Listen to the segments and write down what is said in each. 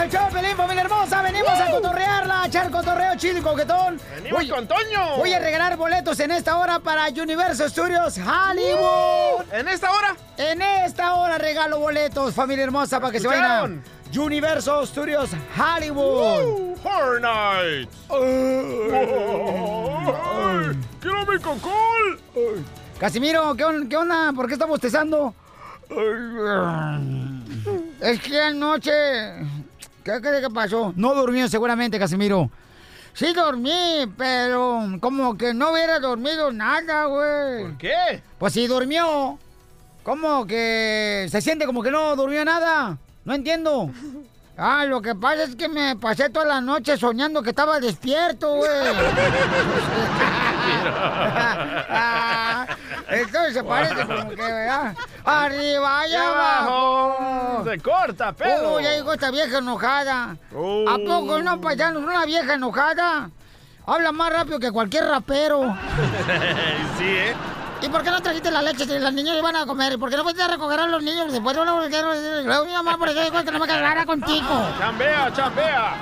Al show, Pelín, familia hermosa. Venimos a cotorrearla, a echar cotorreo chido y coquetón. ¡Venimos con Toño! Voy a regalar boletos en esta hora para Universal Studios Hollywood. ¿En esta hora? En esta hora regalo boletos, familia hermosa, para que se vayan a Universal Studios Hollywood. Uh, Horror Nights. Ay, ¡Quiero mi cocol! Casimiro, ¿qué, on- qué onda? ¿Por qué está bostezando? Es que anoche... ¿Qué crees que pasó? No durmió seguramente, Casimiro. Sí dormí, pero como que no hubiera dormido nada, güey. ¿Por qué? Pues si durmió. ¿Cómo que se siente como que no durmió nada? No entiendo. Ah, lo que pasa es que me pasé toda la noche soñando que estaba despierto, güey. Entonces se parece como que, ¿verdad? Arriba y Y abajo. Se corta, pelo. Oh, ya llegó esta vieja enojada. ¿A poco no, paisanos? Una vieja enojada. Habla más rápido que cualquier rapero. sí, ¿eh? ¿Y por qué no trajiste la leche si las niñas iban a comer? ¿Por qué no fuiste a recoger a los niños? Después no lo Luego mi mamá por eso dijo que no me quedara contigo. Chambea, chambea.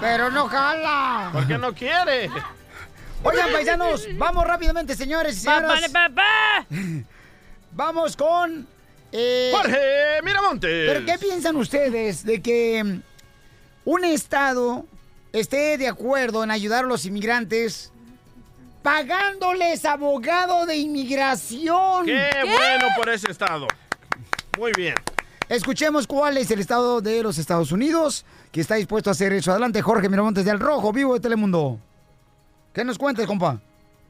Pero no jala. ¿Por qué no quiere? Oigan, paisanos, vamos rápidamente, señores y señoras. papá! Vamos con... eh, Jorge Miramontes. ¿Pero qué piensan ustedes de que mm, un estado esté de acuerdo en ayudar a los inmigrantes pagándoles abogado de inmigración? Qué bueno por ese estado. Muy bien. Escuchemos cuál es el estado de los Estados Unidos que está dispuesto a hacer eso. Adelante, Jorge Miramontes del Rojo, vivo de Telemundo. ¿Qué nos cuentas, compa?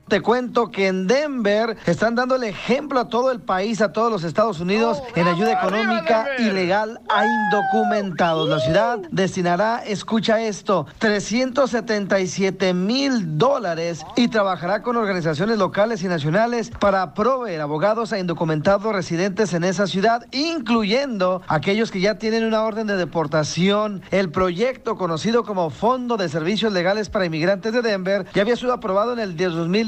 Te cuento que en Denver están dando el ejemplo a todo el país, a todos los Estados Unidos, en ayuda económica y legal a indocumentados. La ciudad destinará, escucha esto, 377 mil dólares y trabajará con organizaciones locales y nacionales para proveer abogados a indocumentados residentes en esa ciudad, incluyendo aquellos que ya tienen una orden de deportación. El proyecto conocido como Fondo de Servicios Legales para Inmigrantes de Denver ya había sido aprobado en el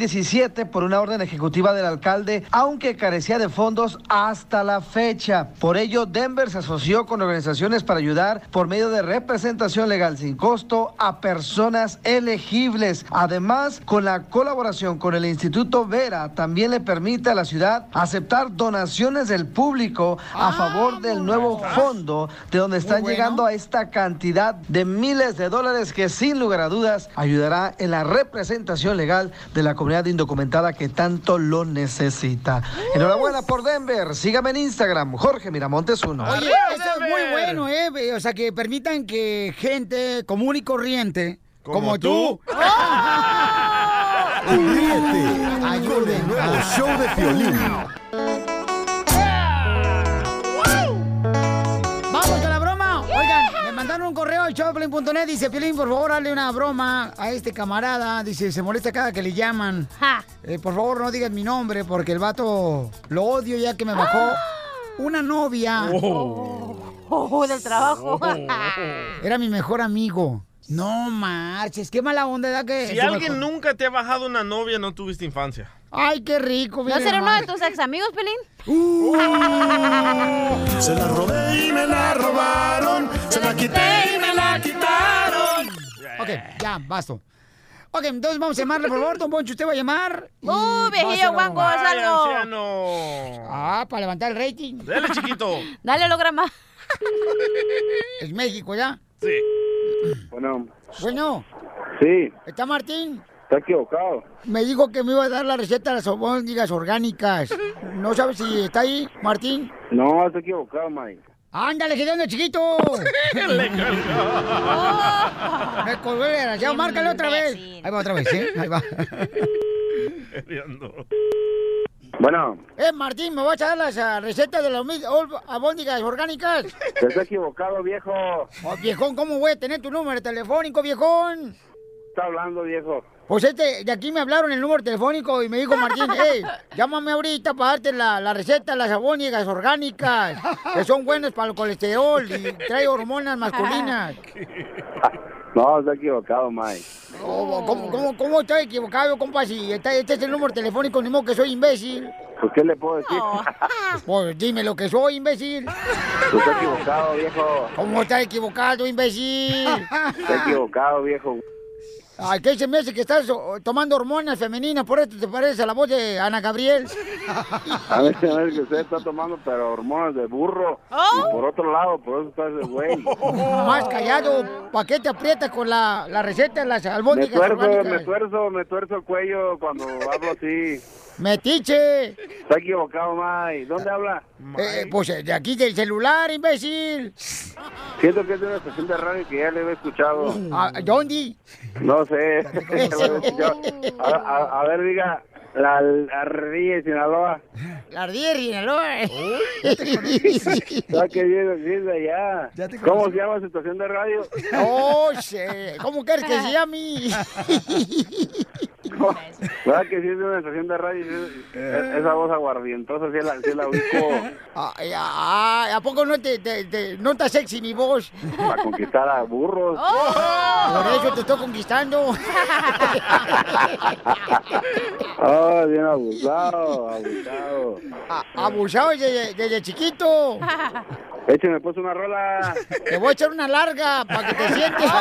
2017 por una orden ejecutiva del alcalde, aunque carecía de fondos hasta la fecha. Por ello, Denver se asoció con organizaciones para ayudar por medio de representación legal sin costo a personas elegibles. Además, con la colaboración con el Instituto Vera, también le permite a la ciudad aceptar donaciones del público a favor del nuevo fondo, de donde están bueno. llegando a esta cantidad de miles de dólares que sin lugar a dudas ayudará en la representación legal de la comunidad indocumentada que tanto lo necesita. Enhorabuena por Denver. Sígame en Instagram, Jorge Miramontes 1. Oye, eso es muy bueno, ¿eh? O sea, que permitan que gente común y corriente, como, ¿Como tú, tú? Ríete el nuevo show de Piolín. Correo al showplane.net. Dice, Piolín, por favor, hazle una broma a este camarada. Dice, se molesta cada que le llaman. Eh, por favor, no digas mi nombre porque el vato lo odio ya que me bajó una novia. Oh, del trabajo. Era mi mejor amigo. No marches, qué mala onda da que... Si alguien nunca te ha bajado una novia, no tuviste infancia. Ay, qué rico. ¿No será uno de tus ex amigos, Pelín? Se la robé y me la robaron. Se la quité y me la quitaron. Ok, ya, basta. Ok, entonces vamos a llamarle, por favor, don Poncho, usted va a llamar. y ¡Uh, viejillo guango, broma. haz ¡Ay, algo! anciano! Ah, para levantar el rating. Dale, chiquito. Dale holograma. Es México, ¿ya? Sí. Bueno, Bueno, sí, ¿está Martín? Está equivocado. Me dijo que me iba a dar la receta de las albóndigas orgánicas. ¿No sabes si está ahí, Martín? No, está equivocado, Mike. ¡Ándale, que de chiquito! Le colgó. Me colgó el desgraciado. Márcale otra vez. Ahí va otra vez, ¿eh? Ahí va. Bueno, Eh, Martín, ¿me vas a dar las ah, recetas de las albóndigas orgánicas? está equivocado, viejo. Oh, viejón, ¿cómo voy a tener tu número telefónico, viejón? Está hablando, viejo? Pues este, de aquí me hablaron el número telefónico y me dijo Martín, hey, llámame ahorita para darte la, la receta de las albóndigas orgánicas, que son buenas para el colesterol y trae hormonas masculinas. No, está equivocado, Mike. ¿Cómo, cómo, cómo, cómo estoy equivocado, compa? Si está- este es el número telefónico, ni modo que soy imbécil. Pues, ¿qué le puedo decir? Pues dime lo que soy, imbécil. Tú estás equivocado, viejo. ¿Cómo está equivocado, imbécil? Está equivocado, viejo. Ay, ¿qué se me hace que estás oh, tomando hormonas femeninas? Por eso te parece a la voz de Ana Gabriel. A ver, a ver, que usted está tomando, pero hormonas de burro. Y por otro lado, por eso está ese güey. Más callado, ¿para qué te aprietas con la, la receta de las Me albóndigas tuerzo, orgánicas? me tuerzo, me tuerzo el cuello cuando hablo así. ¡Metiche! Está equivocado, Mike. ¿Dónde habla? Eh, pues eh, de aquí del celular, imbécil. Siento que es de una estación de radio que ya le he escuchado. ¿A- ¿Dónde? No sé. A- a ver, diga, la, la ardilla de Sinaloa. La ardilla de Sinaloa. ¿Sabes qué viene de allá? ¿Cómo se llama su estación de radio? Oh. ¿Cómo quieres que se llame? ¿Verdad que sí es de una estación de radio? Esa voz aguardientosa, sí la, sí la ubico Ay, ay, ¿A poco no te, te- te- no está sexy mi voz? para conquistar a burros. Por eso te estoy conquistando. Oh, bien abusado, abusado. Abusado desde, desde chiquito. Écheme pues una rola. Te voy a echar una larga para que te sientes.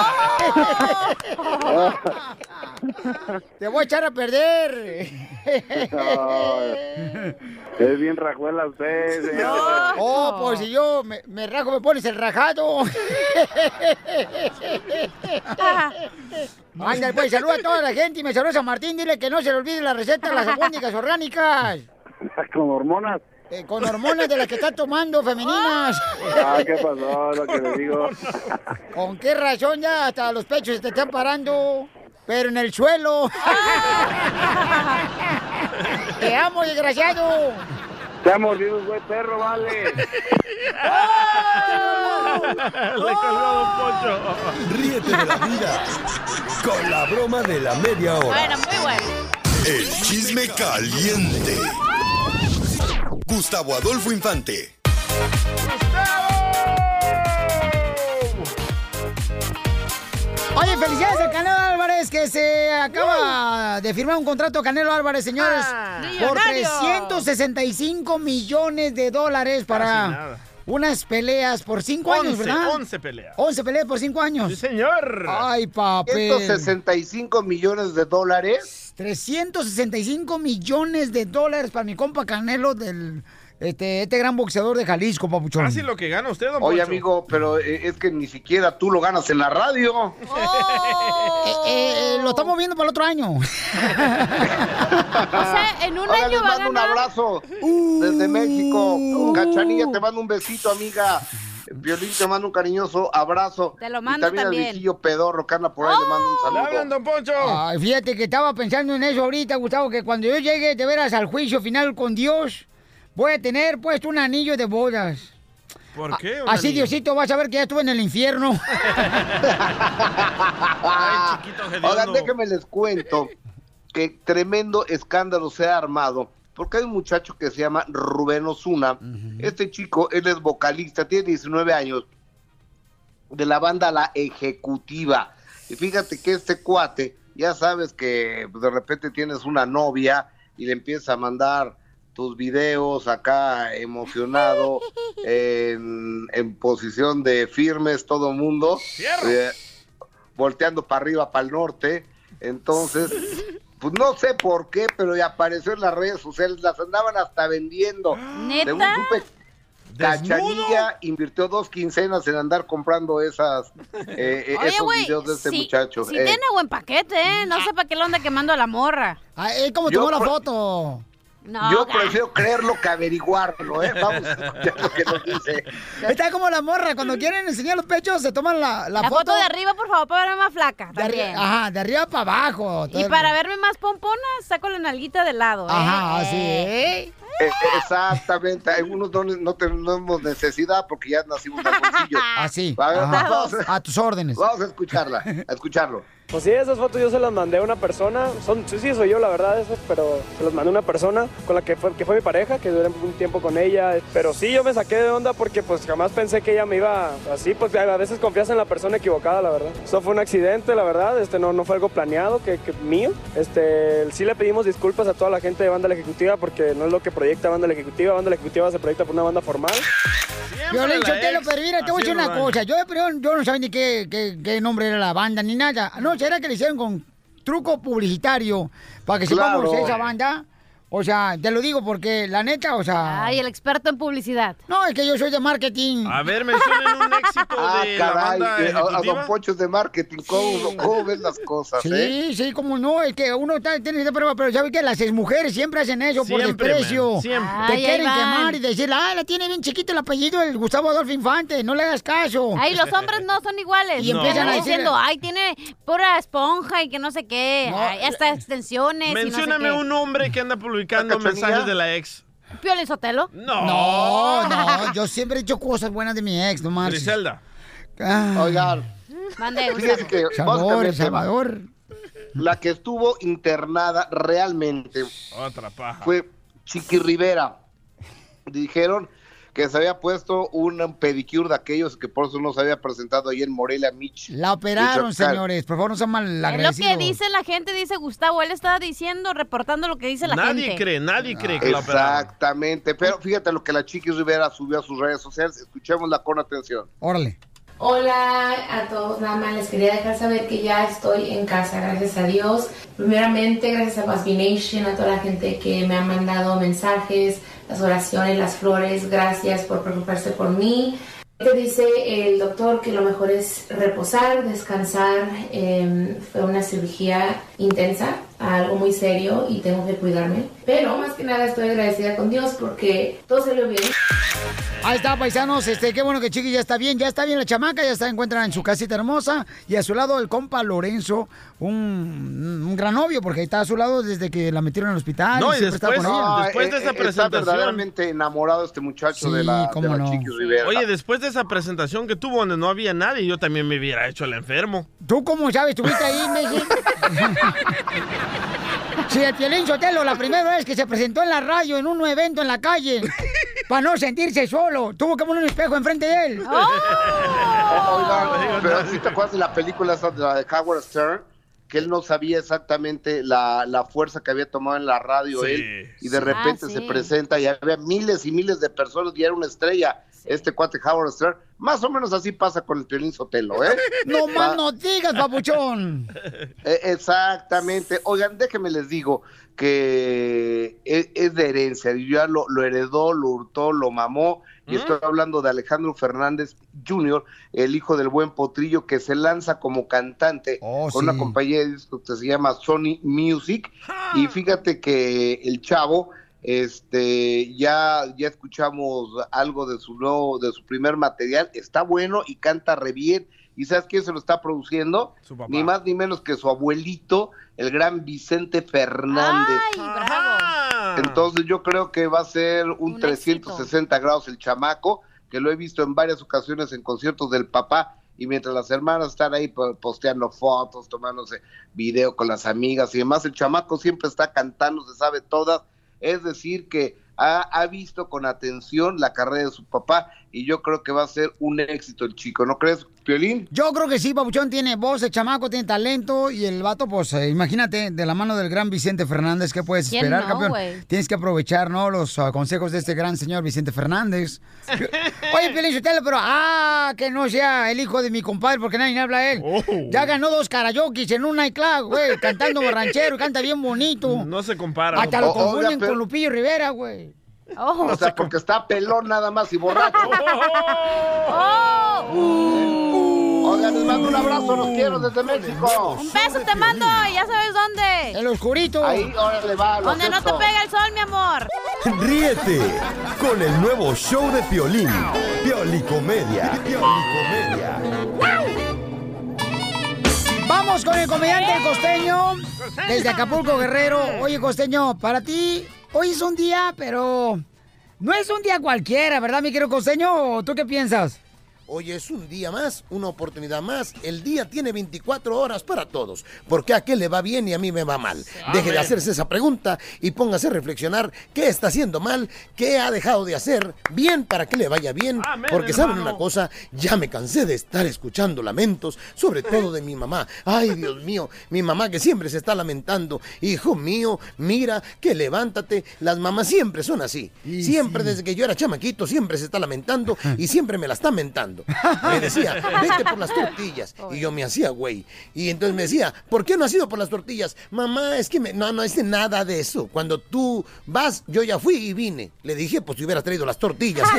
Te voy a echar a perder. Ay, es bien rajuela usted, señor. Oh, pues si yo me, me rajo, me pones el rajado. Ándale, pues saluda a toda la gente y me saluda a San Martín. Dile que no se le olvide la receta de las albóndigas orgánicas. Con hormonas. Eh, con hormonas de las que está tomando femeninas. Ah, ¿qué pasó? Lo que le digo. ¿Con qué razón ya hasta los pechos se te están parando? Pero en el suelo. Te amo, desgraciado. Te ha mordido un güey perro, vale. Le colgó Don Poncho. Ríete de la vida con la broma de la media hora. Bueno, muy bueno. El chisme caliente. Gustavo Adolfo Infante. Oye, felicidades al Canelo Álvarez que se acaba de firmar un contrato Canelo Álvarez, señores, por Millonario. 365 millones de dólares Casi para nada. Unas peleas por 5 años, 11, ¿verdad? 11 peleas. 11 peleas por 5 años. Sí, señor. Ay, papel. 165 millones de dólares. 365 millones de dólares para mi compa Canelo del este, este gran boxeador de Jalisco, papuchón. Casi lo que gana usted, Don Oye, Poncho. amigo, pero eh, es que ni siquiera tú lo ganas en la radio. Eh, eh, eh, lo estamos viendo para el otro año. O sea, en un Ahora año les va a mando un ganar. abrazo Uh. desde México. Cachanilla, te mando un besito, amiga. Violín, te mando un cariñoso abrazo. Te lo y mando también, también. al viejillo pedorro que anda por ahí, le mando un ¡Le saludo. hablan, Don Poncho! Ay, fíjate que estaba pensando en eso ahorita, Gustavo, que cuando yo llegue de veras al juicio final con Dios, voy a tener puesto un anillo de bodas. ¿Por qué? Así anillo? Diosito vas a ver que ya estuve en el infierno. Ay, chiquito. Oigan, déjenme les cuento que tremendo escándalo se ha armado. Porque hay un muchacho que se llama Rubén Osuna. Este chico, él es vocalista, tiene 19 años, de la banda La Ejecutiva. Y fíjate que este cuate, ya sabes que de repente tienes una novia y le empieza a mandar tus videos acá emocionado, en, en posición de firmes todo mundo, eh, volteando para arriba, para el norte. Entonces, pues no sé por qué, pero ya apareció en las redes sociales, las andaban hasta vendiendo. ¿Neta? supe, Cachanilla invirtió dos quincenas en andar comprando esas eh, eh, Oye, esos videos de este si, muchacho. si Eh, tiene buen paquete, ¿eh? No sé para qué lo anda quemando a la morra. Ah, él como Yo tomó la foto. No, yo prefiero creerlo que averiguarlo, ¿eh? Vamos a escuchar lo que nos dice. Está como la morra, cuando quieren enseñar los pechos, se toman la, la, La foto de arriba, por favor, para verme más flaca. de También. Ajá, de arriba para abajo. Y para verme más pompona, saco la nalguita de lado. ¿eh? Ajá, así, Eh. ¿Eh? Exactamente, algunos no, no tenemos necesidad porque ya nacimos en el bolsillo. Así. A ver, ajá. vamos, A tus órdenes. vamos a escucharla, a escucharlo. Pues sí, esas fotos yo se las mandé a una persona. Son, sí, sí, soy yo, la verdad, eso, pero se las mandé a una persona con la que fue, que fue mi pareja, que duré un tiempo con ella. Pero sí, yo me saqué de onda porque pues jamás pensé que ella me iba así. Pues a veces confías en la persona equivocada, la verdad. Eso fue un accidente, la verdad. Este no, no fue algo planeado, que, que mío. Este, sí le pedimos disculpas a toda la gente de Banda La Ejecutiva porque no es lo que proyecta Banda La Ejecutiva. Banda La Ejecutiva se proyecta por una banda formal. Violín, ex pero mira, te voy a decir una cosa. Yo, pero yo no sabía ni qué, qué, qué nombre era la banda ni nada. No, será que le hicieron con truco publicitario para que sepamos Claro. esa banda. O sea, te lo digo porque la neta, o sea. Ay, el experto en publicidad. No, es que yo soy de marketing. A ver, mencionen un éxito Ah, de la caray, banda eh, a, a. Don Poncho es de marketing, ¿cómo, cómo ves las cosas, Sí, eh? sí, como no, es que uno está, tiene esa prueba, pero ¿sabe qué? Las mujeres siempre hacen eso por desprecio. man, siempre. Te Ay, quieren quemar y decir, ah, la tiene bien chiquito el apellido el Gustavo Adolfo Infante, no le hagas caso. Ay, los hombres no son iguales. Y No. empiezan a diciendo, ay, tiene pura esponja y que no sé qué. No. Ay, hasta extensiones. y Mencióname no sé un hombre que anda publicando ¿La cachanilla? mensajes de la ex. Piolín Sotelo. No. No, no, yo siempre he dicho cosas buenas de mi ex, no marches. Griselda. Ah, Oigan, Mande, que. Salvador. La que estuvo internada realmente Otra paja. fue Chiqui Rivera. Dijeron que se había puesto un pedicure de aquellos que por eso no se había presentado ahí en Morelia, Mich. La operaron, Michoacán. señores. Por favor, no sean mal Es lo que dice la gente, dice Gustavo. Él está diciendo, reportando lo que dice la Nadie gente. cree, nadie cree que la operaron. Exactamente, pero fíjate lo que la Chiqui Rivera subió a sus redes sociales, escuchémosla con atención. Órale. Hola a todos, nada más les quería dejar saber que ya estoy en casa, gracias a Dios. Primeramente, gracias a Basby Nation, a toda la gente que me ha mandado mensajes, las oraciones, las flores, gracias por preocuparse por mí. Te dice el doctor que lo mejor es reposar, descansar. eh, fue una cirugía intensa, algo muy serio y tengo que cuidarme. Pero más que nada estoy agradecida con Dios porque todo salió bien. Ahí está, paisanos. Este, qué bueno que Chiqui ya está bien. Ya está bien la chamaca, ya está encuentran en su casita hermosa. Y a su lado el compa Lorenzo, un, un gran novio, porque está a su lado desde que la metieron en el hospital. No, y está después- con ella. No, Después de eh, esa eh, Está presentación. verdaderamente enamorado este muchacho Sí, de la, de cómo la no. Chiqui Rivera. Oye, después de esa presentación que tuvo donde no había nadie, yo también me hubiera hecho el enfermo. ¿Tú cómo sabes? ¿Estuviste ahí, México? Sí, el Piolín Sotelo, la primera vez que se presentó en la radio en un evento en la calle, para no sentirse solo, tuvo que poner un espejo enfrente de él. O- Oigan, pero ¿sí te acuerdas de la película esa de la de Howard Stern? Que él no sabía exactamente la, la fuerza que había tomado en la radio Sí, él, y de sí. repente Ah, se presenta y había miles y miles de personas y era una estrella. Este cuate Howard Stern, más o menos así pasa con el Piolín Sotelo, ¿eh? No más no digas, papuchón. Eh, Exactamente. Oigan, déjenme les digo que es, es de herencia. Ya lo, lo heredó, lo hurtó, lo mamó. Y estoy hablando de Alejandro Fernández Jr., el hijo del buen potrillo que se lanza como cantante Oh, con sí. una compañía de discos que se llama Sony Music. Y fíjate que el chavo, este, ya, ya escuchamos algo de su nuevo, de su primer material. Está bueno y canta re bien. ¿Y sabes quién se lo está produciendo? Su papá. Ni más ni menos que su abuelito, el gran Vicente Fernández. Ay, bravo. Ajá. Entonces yo creo que va a ser un, Un 360 grados el chamaco, que lo he visto en varias ocasiones en conciertos del papá, y mientras las hermanas están ahí po- posteando fotos, tomándose video con las amigas y demás, el chamaco siempre está cantando, se sabe todas, es decir que ha, ha visto con atención la carrera de su papá, y yo creo que va a ser un éxito el chico, ¿no crees, Piolín? Yo creo que sí, Papuchón tiene voz, el chamaco tiene talento y el vato, pues, eh, imagínate, de la mano del gran Vicente Fernández, ¿qué puedes ¿Quién esperar, no, campeón? Tienes que aprovechar, ¿no? Los ah, consejos de este gran señor Vicente Fernández. Oye, Piolín Sotelo, pero, ah, que no sea el hijo de mi compadre, porque nadie habla a él. Oh. Ya ganó dos karaokis en un nightclub, güey, cantando ranchero, canta bien bonito. No se compara. Hasta lo confunden con Lupillo Rivera, güey. Oh. O sea, porque está pelón nada más y borracho. Oh. Oigan, les mando un abrazo, los quiero desde México. Un beso te mando, ya sabes dónde. El oscurito. Ahí, ahora le va. lo Donde no te pega el sol, mi amor. Ríete con el nuevo show de Piolín. Piolicomedia. Piolicomedia. Vamos con el comediante el costeño desde Acapulco Guerrero. Oye, costeño, para ti hoy es un día, pero no es un día cualquiera, ¿verdad, mi querido costeño? ¿O ¿Tú qué piensas? Hoy es un día más, una oportunidad más. El día tiene 24 horas para todos. ¿Por qué a qué le va bien y a mí me va mal? Deje de hacerse esa pregunta y póngase a reflexionar qué está haciendo mal, qué ha dejado de hacer bien para que le vaya bien. Porque saben una cosa, ya me cansé de estar escuchando lamentos, sobre todo de mi mamá. Ay, Dios mío, mi mamá que siempre se está lamentando. Hijo mío, mira, que levántate. Las mamás siempre son así. Siempre desde que yo era chamaquito, siempre se está lamentando y siempre me la está mentando. Me decía, vete por las tortillas. Y yo me hacía, güey. Y entonces me decía, ¿por qué no has ido por las tortillas? Mamá, es que me... no, no es nada de eso. Cuando tú vas, yo ya fui y vine. Le dije, pues si hubieras traído las tortillas.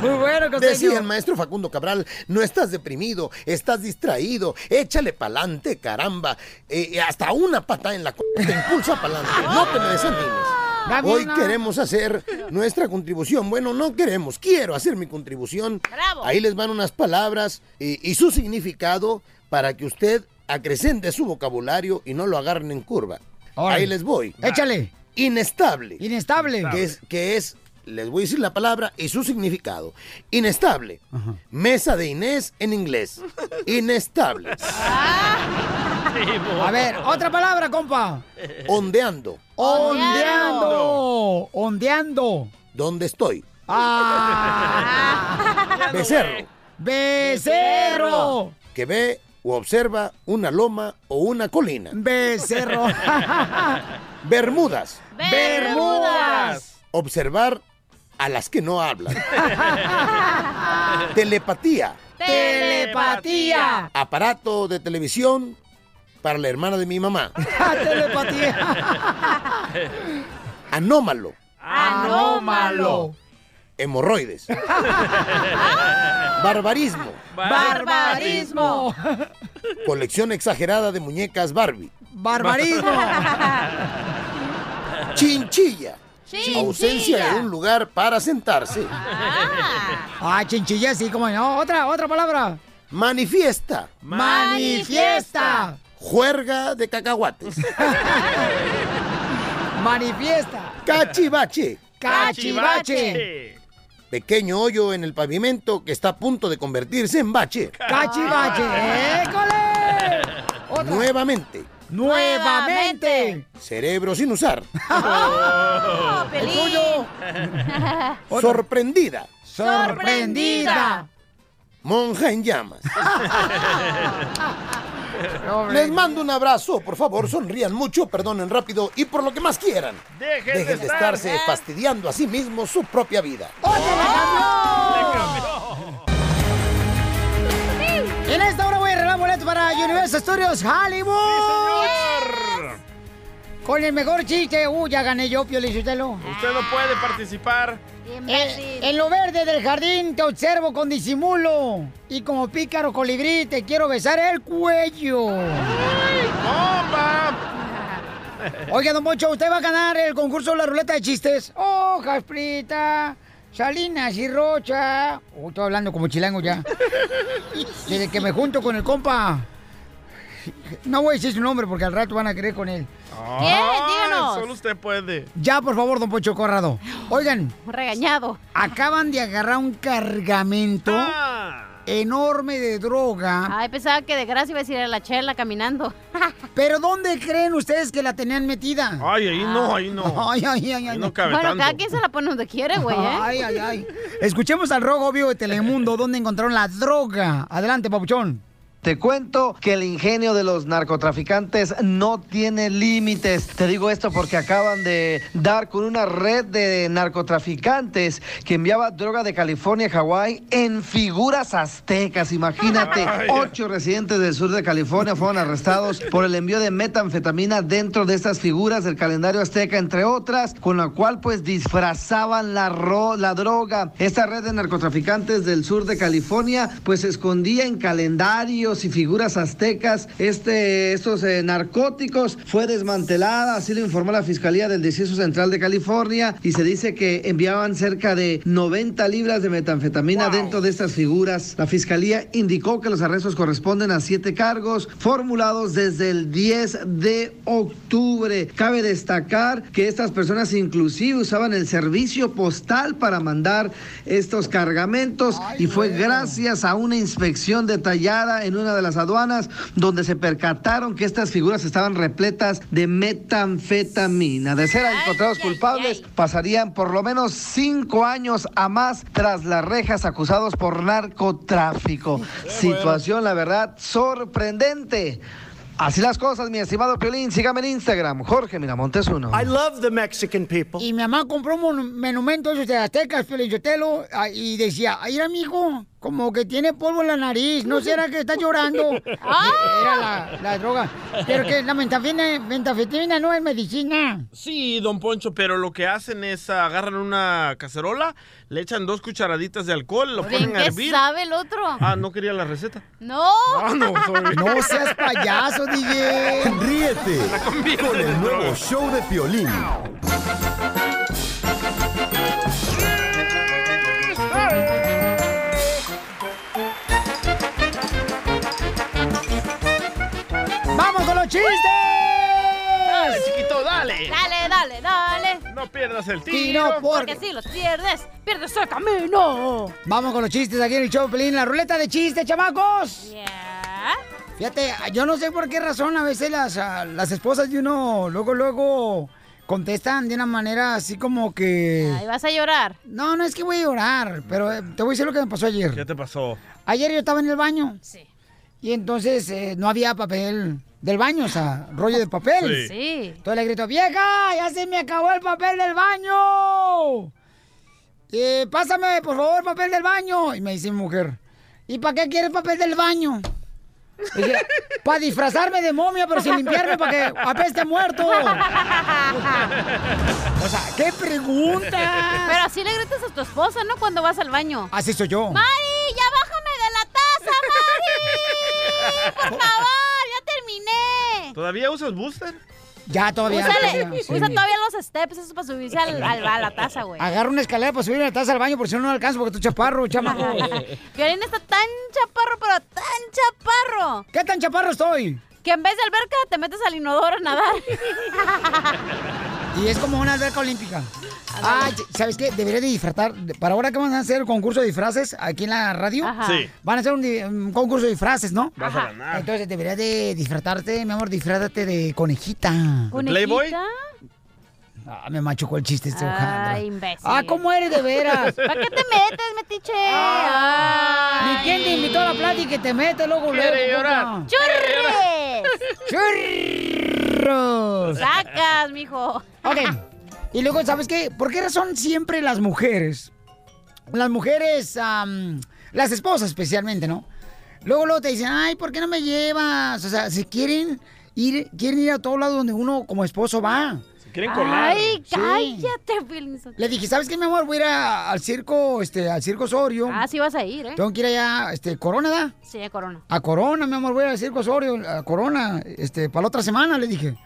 Muy bueno, Decía el maestro Facundo Cabral, no estás deprimido, estás distraído, échale pa'lante, caramba. Eh, hasta una pata en la c te impulsa pa'lante, no te me desanimes. Hoy queremos hacer nuestra contribución. Bueno, no queremos, quiero hacer mi contribución. Ahí les van unas palabras y, y su significado para que usted acrecente su vocabulario y no lo agarren en curva. Ahí les voy. Échale. Inestable. Inestable. Que es, que es, les voy a decir la palabra y su significado. Inestable. Mesa de Inés en inglés. Inestable. A ver, otra palabra, compa. Ondeando. Ondeando. Ondeando. ¿Dónde estoy? Ah. Becerro. Becerro. Que ve o observa una loma o una colina. Becerro. Bermudas. Bermudas. Observar a las que no hablan. Telepatía. Telepatía. Aparato de televisión para la hermana de mi mamá. Telepatía. Anómalo. Anómalo. Hemorroides. Barbarismo. Barbarismo. Colección exagerada de muñecas Barbie. Barbarismo. Chinchilla. Chinchilla. Ausencia de un lugar para sentarse. Ah, chinchilla, sí, como no. Otra, otra palabra. Manifiesta. Manifiesta. Juerga de cacahuates. Manifiesta. Cachivache. Cachivache. Pequeño hoyo en el pavimento que está a punto de convertirse en bache. Cachivache. ¡École! Otra. Nuevamente. Nuevamente. Cerebro sin usar. El tuyo. Sorprendida. Sorprendida. Monja en llamas. Les mando un abrazo, por favor, sonrían mucho, perdonen rápido y por lo que más quieran. Dejen de de estar- estarse fastidiando a sí mismos su propia vida. En boletos para Universal Studios Hollywood. Con el mejor chiste. Uh, ya gané yo, Pio Lizotelo. Usted no puede participar. Eh, en lo verde del jardín te observo con disimulo. Y como pícaro colibrí te quiero besar el cuello. Oiga, don Poncho, usted va a ganar el concurso de la ruleta de chistes. Hojas Prita, Salinas y Rocha. Oh, estoy hablando como chilango ya. Desde que me junto con el compa. No voy a decir su nombre porque al rato van a querer con él. Ay, Solo usted puede. Ya, por favor, don Poncho Corrado. Oigan. Regañado. Acaban de agarrar un cargamento enorme de droga. Ay, pensaba que de gracia iba a decir a la chela caminando. ¿Pero dónde creen ustedes que la tenían metida? Ay, ahí no, ahí no. Ay, ay, ay, ay. Ahí no cabe bueno, tanto. cada quien se la pone donde quiere, güey, ¿eh? Ay, ay, ay. Escuchemos al rojo obvio de Telemundo, donde encontraron la droga. Adelante, papuchón. Te cuento que el ingenio de los narcotraficantes no tiene límites. Te digo esto porque acaban de dar con una red de narcotraficantes que enviaba droga de California a Hawái en figuras aztecas. Imagínate, ocho residentes del sur de California fueron arrestados por el envío de metanfetamina dentro de estas figuras del calendario azteca, entre otras, con la cual pues disfrazaban la, ro- la droga. Esta red de narcotraficantes del sur de California pues se escondía en calendarios caballos y figuras aztecas. Este, estos eh, narcóticos fue desmantelada, así lo informó la Fiscalía del Distrito Central de California y se dice que enviaban cerca de 90 libras de metanfetamina dentro de estas figuras. La Fiscalía indicó que los arrestos corresponden a siete cargos formulados desde el 10 de octubre. Cabe destacar que estas personas inclusive usaban el servicio postal para mandar estos cargamentos y fue gracias a una inspección detallada en una de las aduanas donde se percataron que estas figuras estaban repletas de metanfetamina. De ser encontrados culpables, pasarían por lo menos cinco años a más tras las rejas acusados por narcotráfico. Situación, la verdad, sorprendente. Así las cosas, mi estimado Piolín. Sígame en Instagram, Jorge Miramontes uno. I love the Mexican people. Y mi mamá compró un mon- monumento de aztecas, Piolín Sotelo, ah, y decía, ay, amigo, como que tiene polvo en la nariz, ¿no será que está llorando? Era la, la droga. Pero que la metafetamina, metafetamina no es medicina. Sí, don Poncho, pero lo que hacen es ah, agarran una cacerola, le echan dos cucharaditas de alcohol, lo ¿En ponen a qué hervir. sabe el otro? Ah, no quería la receta. No. Ah, no, sorry. No seas payaso, DJ. Ríete con el nuevo show de Piolín. Chistes! Dale, chiquito, dale. Dale, dale, dale. No pierdas el tiro. Porque si los pierdes, pierdes el camino. Vamos con los chistes aquí en el show, Pelín. La ruleta de chistes, chamacos. Fíjate, yo no sé por qué razón a veces las, ah, las esposas de uno luego, luego contestan de una manera así como que... Ahí vas a llorar. No, no es que voy a llorar, pero eh, te voy a decir lo que me pasó ayer. ¿Qué te pasó? Ayer yo estaba en el baño. Sí. Y entonces eh, no había papel del baño, o sea, rollo de papel. Sí. Sí. Entonces le grito, vieja, ya se me acabó el papel del baño. Eh, pásame, por favor, papel del baño. Y me dice mi mujer, ¿y para qué quieres papel del baño? para disfrazarme de momia, pero sin limpiarme, para que apeste muerto. O sea, ¿qué pregunta? Pero así le gritas a tu esposa, ¿no? Cuando vas al baño. Así soy yo. ¡Mari, ya bájame de la taza, Mari! ¡Por favor, ya terminé! ¿Todavía usas booster? Ya, todavía. Úsale- todavía, sí. Usa todavía los steps, eso es para subirse al, al- a la taza, güey. Agarra una escalera para subirme la taza al baño, porque si no, no alcanzo, porque tú chaparro, chamaco. Violín está tan chaparro, pero tan chaparro. ¿Qué tan chaparro estoy? Que en vez de alberca te metes al inodoro a nadar. Y es como una alberca olímpica. Ah, ¿sabes qué? Debería de disfrazar. Para ahora que van a hacer el concurso de disfraces aquí en la radio, Ajá. Sí. van a hacer un, concurso de disfraces, ¿no? Vas a ganar. Entonces deberías de disfrazarte, mi amor, disfrázate de conejita. ¿Playboy? Ah, me machucó el chiste este Ay, Alejandro. imbécil. Ah, ¿cómo eres de veras? ¿Para qué te metes, metiche? Ay. Ni quién te invitó a la plática y que te mete luego, luego. Quiere llorar. Sacas, mijo. Ok. Y luego, ¿sabes qué? ¿Por qué razón siempre las mujeres, las mujeres, las esposas especialmente, ¿no? Luego, luego te dicen, ay, ¿por qué no me llevas? O sea, si quieren ir, quieren ir a todo lado donde uno como esposo va. Quieren colar. Ay, Sí. cállate, Sotelo. Le dije, ¿sabes qué, mi amor? Voy a ir a- al circo, este, al circo Osorio. Ah, sí vas a ir, ¿eh? Tengo que ir allá, este, Corona, ¿da? Sí, Corona. A Corona, mi amor, voy al circo Osorio, a Corona, este, para la otra semana, le dije.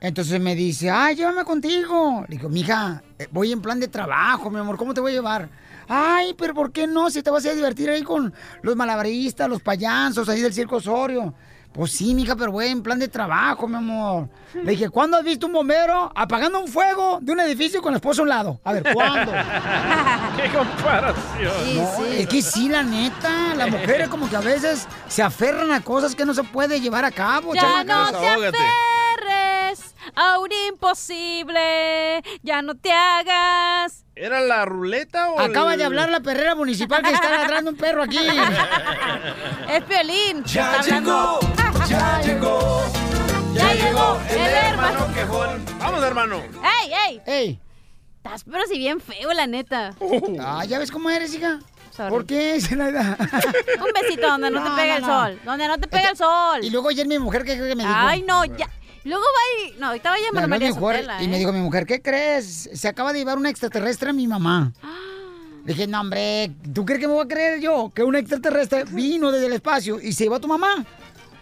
Entonces me dice, ay, llévame contigo. Le digo, mija, eh, voy en plan de trabajo, mi amor, ¿cómo te voy a llevar? Ay, pero ¿por qué no? Si te vas a divertir ahí con los malabaristas, los payasos ahí del circo Osorio. Pues sí, mija, pero voy en plan de trabajo, mi amor. Le dije, ¿cuándo has visto un bombero apagando un fuego de un edificio con la esposa a un lado? A ver, ¿cuándo? ¡Qué comparación! No, es que sí, la neta, las mujeres como que a veces se aferran a cosas que no se puede llevar a cabo. Ya chamaca. no te Desahógate. Aferres a un imposible. Ya no te hagas. ¿Era la ruleta o Acaba el- de hablar la perrera municipal que está ladrando un perro aquí. Es Piolín. Ya llegó, ya llegó, Ya llegó el hermano. quejón. Vamos, hermano. ¡Ey, ey! ¡Ey! Estás pero si bien feo, la neta. Ah, ¿ya ves cómo eres, hija? Sorry. ¿Por qué? Se la da. Un besito donde no, No, te pega no, el no. sol. Donde no te pega Este- el sol. Y luego ayer mi mujer, ¿qué cree que me dijo? Ay, no, ya. Luego va y. No, ahorita va a Me llamar a habló mi María mujer Sotela, y ¿eh? me dijo mi mujer, ¿qué crees? Se acaba de llevar un extraterrestre a mi mamá. Le dije, no, hombre, ¿tú crees que me voy a creer yo que un extraterrestre vino desde el espacio y se llevó a tu mamá?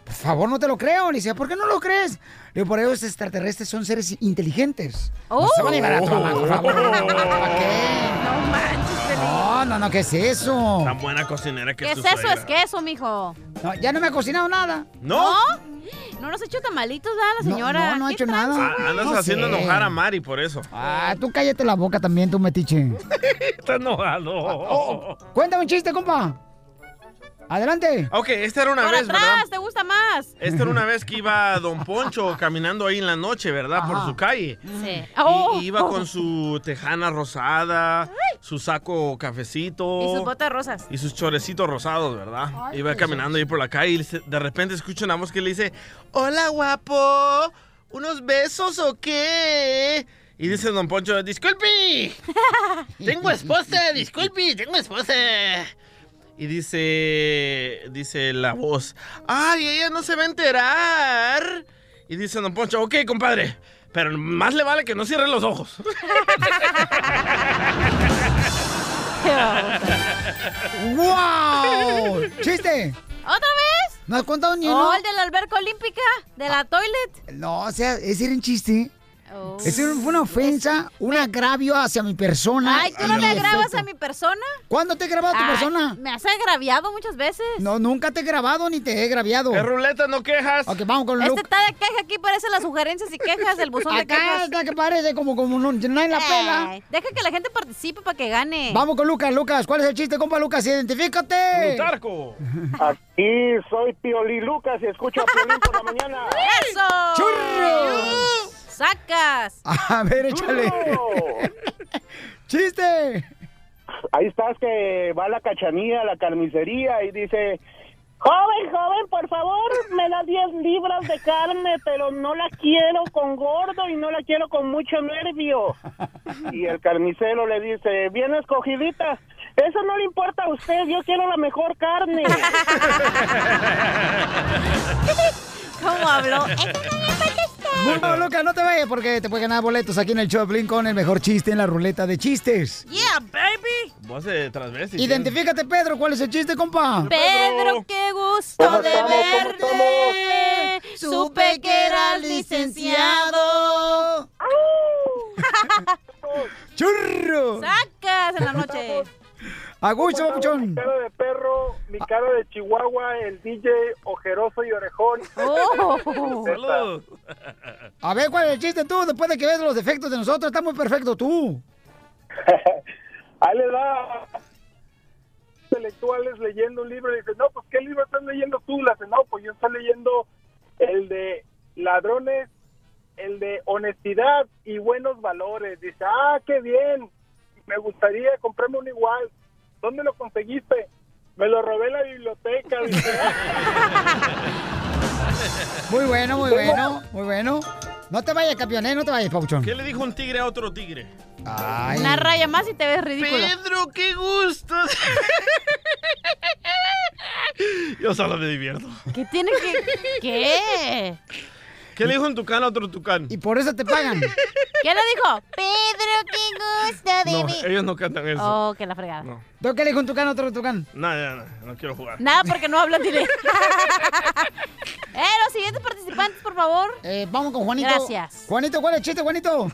Por favor, no te lo creo. Le dice, ¿por qué no lo crees? Le digo, por ellos extraterrestres son seres inteligentes. No se van a llevar a tu mamá, por favor. ¿Para qué? No manches, Pelín. No, no, no, ¿qué es eso? Tan buena cocinera que ¿Qué es eso? Es queso, mijo. No, ya no me ha cocinado nada. ¿No? ¿No nos ha hecho tamalitos, da la No, señora? no, no ha ¿Qué hecho tranza, nada. Ah, andas No haciendo sé. enojar a Mari por eso. Ah, tú cállate la boca también, tú metiche. Está enojado. Cuéntame un chiste, compa. Adelante. Ok, esta era una Por vez, atrás, ¿verdad? ¿te gusta más? Esta era una vez que iba Don Poncho caminando ahí en la noche, ¿verdad? Por su calle. Sí. Oh. Y, iba con su tejana rosada, su saco cafecito. Y sus botas rosas. Y sus chorecitos rosados, ¿verdad? Ay, Iba caminando ahí por la calle y de repente escucha una voz que le dice, Hola, guapo, ¿unos besos o qué? Y dice Don Poncho, disculpe, tengo esposa, disculpe, tengo esposa. Y dice, dice la voz, ay, ella no se va a enterar. Y dice Don Poncho, ok, compadre, pero más le vale que no cierre los ojos. ¡Wow! ¡Chiste! ¿Otra vez? ¿No has contado ni Oh, uno? el de la alberca olímpica, de la toilet. No, o sea, ese era un chiste. Oh. Fue una ofensa, un agravio hacia mi persona. Ay, ¿tú no me efecto. a mi persona? ¿Cuándo te he grabado a tu Ay, persona? Me has agraviado muchas veces. No, nunca te he grabado ni te he graviado. Es ruleta, no quejas. Ok, vamos con Este Luke. está de queja, aquí parece las sugerencias y quejas del buzón de Acá quejas. está que parece como, como no, nadie la pela. Ay, Deja que la gente participe para que gane. Vamos con Lucas, Lucas. ¿Cuál es el chiste, compa Lucas? Identifícate. Plutarco. Aquí soy Piolín Lucas y escucho a Piolín por la mañana. ¡Eso! ¡Churro! ¡Sacas! A ver, échale. ¡Chiste! Ahí estás que va la cachanilla a la carnicería y dice, joven, joven, por favor, me da 10 libras de carne, pero no la quiero con gordo y no la quiero con mucho nervio. Y el carnicero le dice, bien escogidita, eso no le importa a usted, yo quiero la mejor carne. ¿Cómo habló? Bueno, Lucas, no te vayas porque te puedes ganar boletos aquí en el show de Blink con el mejor chiste en la ruleta de chistes. ¡Yeah, baby! Voz de transvesti. Identifícate, Pedro. ¿Cuál es el chiste, compa? Pedro, qué gusto ¿Cómo de verte. Supe que eras licenciado. ¡Churro! ¡Sacas en la noche! A gusto, Mi papuchón. cara de perro, mi cara de chihuahua, el DJ ojeroso y orejón. Oh. Saludos. A ver, ¿cuál es el chiste tú? Después de que ves los defectos de nosotros, está muy perfecto tú. Ahí le da intelectuales leyendo un libro y dice, no, pues ¿qué libro estás leyendo tú? Le dice, no, pues yo estoy leyendo el de ladrones, el de honestidad y buenos valores. Dice, ah, qué bien, me gustaría comprarme un igual. ¿Dónde lo conseguiste? Me lo robé en la biblioteca. Dice, Muy bueno, muy bueno, muy bueno. No te vayas, campeón, ¿eh? No te vayas, papuchón. ¿Qué le dijo un tigre a otro tigre? Ay. Una raya más y te ves ridículo. Pedro, qué gusto. Yo solo me divierto. ¿Qué tiene que...? ¿Qué? ¿Qué le dijo un tucán a otro tucán? Y por eso te pagan. ¿Qué le dijo? Pedro, qué gusto de No, mí. ellos no cantan eso. Oh, que la fregada. No. ¿Tú qué le dijo un tucán a otro tucán? No, ya, no, no quiero jugar. Nada porque no hablan directo. eh, los siguientes participantes, por favor. Eh, vamos con Juanito. Gracias. Juanito, ¿cuál es el chiste, Juanito?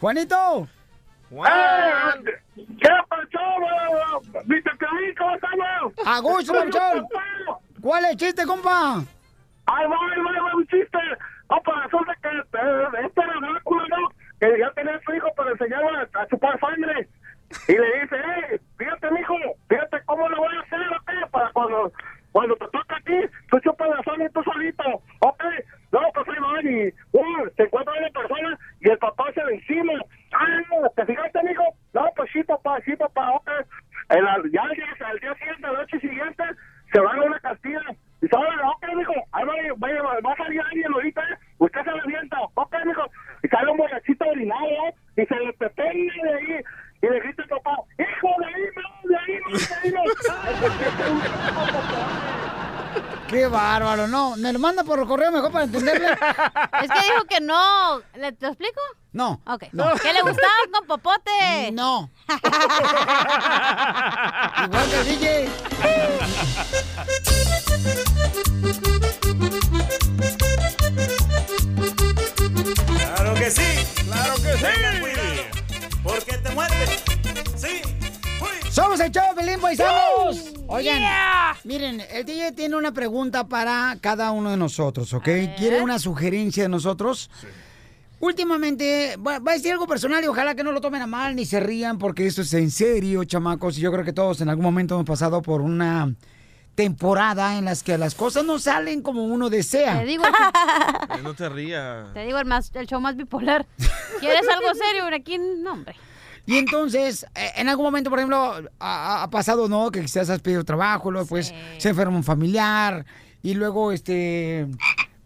Juanito. Juan. ¿Qué pasó? ¿Viste que estamos? A gusto. ¿Cuál es el chiste, compa? Ahí va, ahí va, ahí va un chiste. No, pues resulta que eh, este era Drácula, ¿no? Que ya tenía su hijo para enseñarle a, chupar sangre. Y le dice, hey, fíjate, mijo, fíjate cómo lo voy a hacer, ¿ok? Para cuando, cuando te toca a ti, tú chupas la sangre tú solito, ¿ok? No, pues ahí van y uh, se encuentra una persona y el papá se le encima. Ah, ¿te fijaste, mijo? No, pues sí, papá, sí, papá, ok. El, ya al día, día siguiente, la noche siguiente, se van a una castilla. Y a, ok, mijo, ahí va, va, va, va a salir alguien ahorita, ¿eh? usted se le avienta, ok, mijo. Y sale un borrachito orinado, ¿eh? Y se le pepena de ahí. Y le grita al papá, hijo de ahí, no, de ahí, no, de ahí, no. Qué bárbaro, no. Me lo manda por correo mejor para entenderle. Es que dijo que no. ¿Le, ¿Te lo explico? No. Ok. No. ¿Que le gustaban con popote? No. Igual que el DJ. Claro que sí, claro que sí. Porque te muerdes. Sí. Somos el show, Pelín Paisanos. Oigan, Yeah. miren, el DJ tiene una pregunta para cada uno de nosotros, ¿ok? ¿Quiere una sugerencia de nosotros? Últimamente, va, va a decir algo personal y ojalá que no lo tomen a mal ni se rían porque esto es en serio, chamacos. Y yo creo que todos en algún momento hemos pasado por una temporada en las que las cosas no salen como uno desea. Te digo, Eh, No te rías. te digo el, más, el show más bipolar. ¿Quieres algo serio? Aquí, no, hombre. Y entonces, eh, en algún momento, por ejemplo, ha, ha pasado, ¿no? Que quizás has pedido trabajo, luego pues se enferma un familiar y luego, este,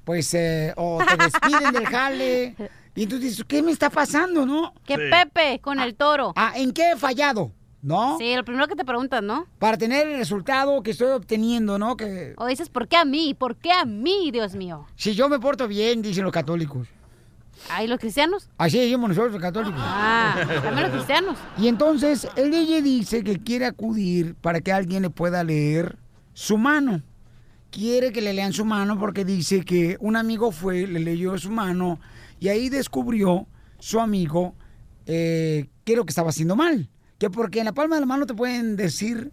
pues, eh, o te despiden del jale. Y entonces dices, ¿qué me está pasando, no? Que Pepe con el toro. Ah, ¿en qué he fallado? ¿No? Sí, lo primero que te preguntas, ¿no? Para tener el resultado que estoy obteniendo, ¿no? Que O dices, ¿por qué a mí? ¿Por qué a mí, Dios mío? si yo me porto bien, dicen los católicos. ¿Ay, los cristianos? Así decimos nosotros los católicos. Ah, también los cristianos. Y entonces el DJ dice que quiere acudir para que alguien le pueda leer su mano. Quiere que le lean su mano porque dice que un amigo fue, le leyó su mano y ahí descubrió su amigo eh, qué es lo que estaba haciendo mal. Que porque en la palma de la mano te pueden decir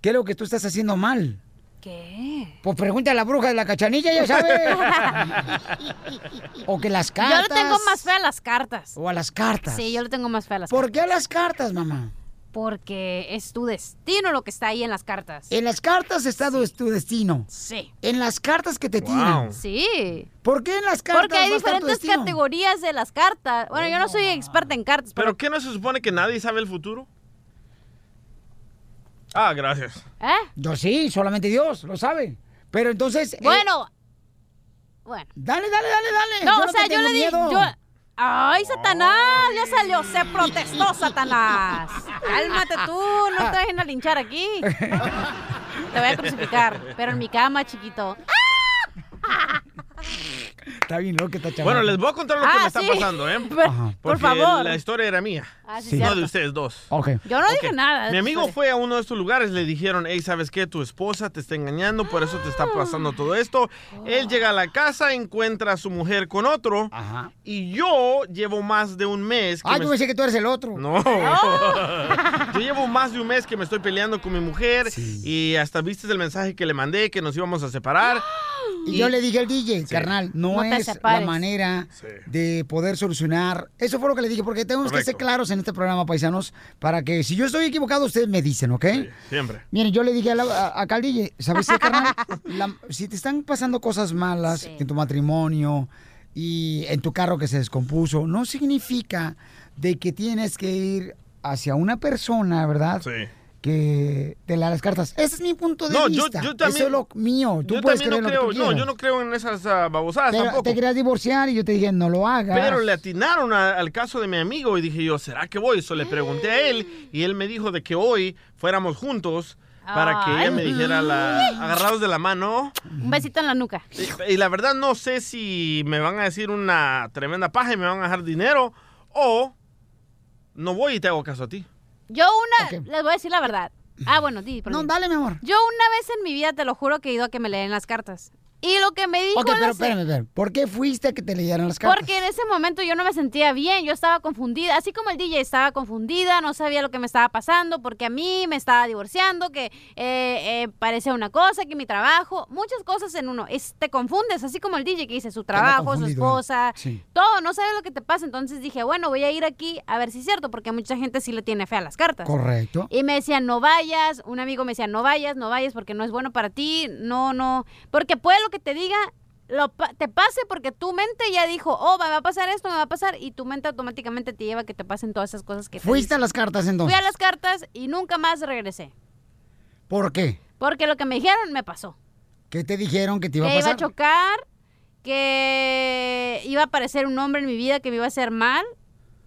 qué es lo que tú estás haciendo mal. ¿Qué? Pues pregunta a la bruja de la cachanilla, ya sabe. o que las cartas. Yo le tengo más fe a las cartas. O a las cartas. Sí, yo le tengo más fe a las ¿Por cartas. qué a las cartas, mamá? Porque es tu destino lo que está ahí en las cartas. En las cartas está tu- tu destino. Sí. En las cartas que te tiran. Sí. ¿Por qué en las cartas Porque hay va a estar tu diferentes categorías de las cartas. Bueno, yo no soy experta en cartas, pero... ¿Pero qué no se supone que nadie sabe el futuro? Ah, gracias. ¿Eh? Yo sí, solamente Dios lo sabe. Pero entonces. eh, Bueno. Bueno. Dale, dale, dale, dale. No, Yo o sea, yo le dije... Yo... ¡Ay, Satanás! Ya salió, se protestó, Satanás. Cálmate tú, no te vayan a linchar aquí. Te voy a crucificar, pero en mi cama, chiquito. Está bien loco que está chaval. Bueno, les voy a contar lo que Ah, me está sí. pasando, ¿eh? Por- Ajá. por Porque favor. La historia era mía. Ah, sí, Sí. No cierto. de ustedes dos. Ok. Yo no dije nada. Mi amigo historia. fue a uno de estos lugares, le dijeron, hey, ¿sabes qué? Tu esposa te está engañando, por eso te está pasando todo esto. Él llega a la casa, encuentra a su mujer con otro. Ajá. Y yo llevo más de un mes. Ah, me- yo pensé que tú eres el otro. No. yo llevo más de un mes que me estoy peleando con mi mujer y hasta viste el mensaje que le mandé que nos íbamos a separar. Y yo le dije al DJ, carnal, no, es la manera de poder solucionar. Eso fue lo que le dije, porque tenemos que ser claros en este programa, paisanos, para que si yo estoy equivocado, ustedes me dicen, ¿ok? Siempre. Miren, yo le dije a la- a- acá al DJ, ¿sabes qué, carnal? La- si te están pasando cosas malas en tu matrimonio y en tu carro que se descompuso, no significa de que tienes que ir hacia una persona, ¿verdad? Sí. Que te la las cartas. Ese es mi punto de No, yo- vista. yo también- Eso es lo mío. Tú yo puedes también no creer lo que creo, tú no, yo no creo en esas ah, babosadas Pero tampoco. te querías divorciar y yo te dije, no lo hagas. Pero le atinaron a- al caso de mi amigo y dije yo, ¿será que voy? Eso le pregunté a él y él me dijo de que hoy fuéramos juntos para que ella me dijera la, agarrados de la mano. Un besito en la nuca. Y, y la verdad no sé si me van a decir una tremenda paja y me van a dejar dinero o no voy y te hago caso a ti. Yo una, les voy a decir la verdad. Ah, bueno, di. No, dale, mi amor. Yo una vez en mi vida, te lo juro, que he ido a que me leen las cartas. Y lo que me dijo Ok, pero espérame, espérame. ¿Por qué fuiste a que te leyeran las cartas? Porque en ese momento yo no me sentía bien, yo estaba confundida, así como el DJ estaba confundida, no sabía lo que me estaba pasando, porque a mí me estaba divorciando, que eh, eh, parecía una cosa, que mi trabajo, muchas cosas en uno. Es, te confundes, así como el DJ que dice su trabajo, su esposa, ¿eh? Sí. todo, no sabes lo que te pasa. Entonces dije, bueno, voy a ir aquí a ver si es cierto, porque mucha gente sí le tiene fe a las cartas. Correcto. Y me decían, no vayas, un amigo me decía, no vayas, no vayas porque no es bueno para ti, no, no, porque puede lo que te diga, lo, pa- te pase porque tu mente ya dijo, oh, me va a pasar esto, me va a pasar, y tu mente automáticamente te lleva a que te pasen todas esas cosas que te Fuiste a las cartas Fui entonces. a las cartas y nunca más regresé, ¿Por qué? porque lo que me dijeron me pasó. ¿Qué te dijeron que te iba a que iba a pasar? chocar, que iba a aparecer un hombre en mi vida que me iba a hacer mal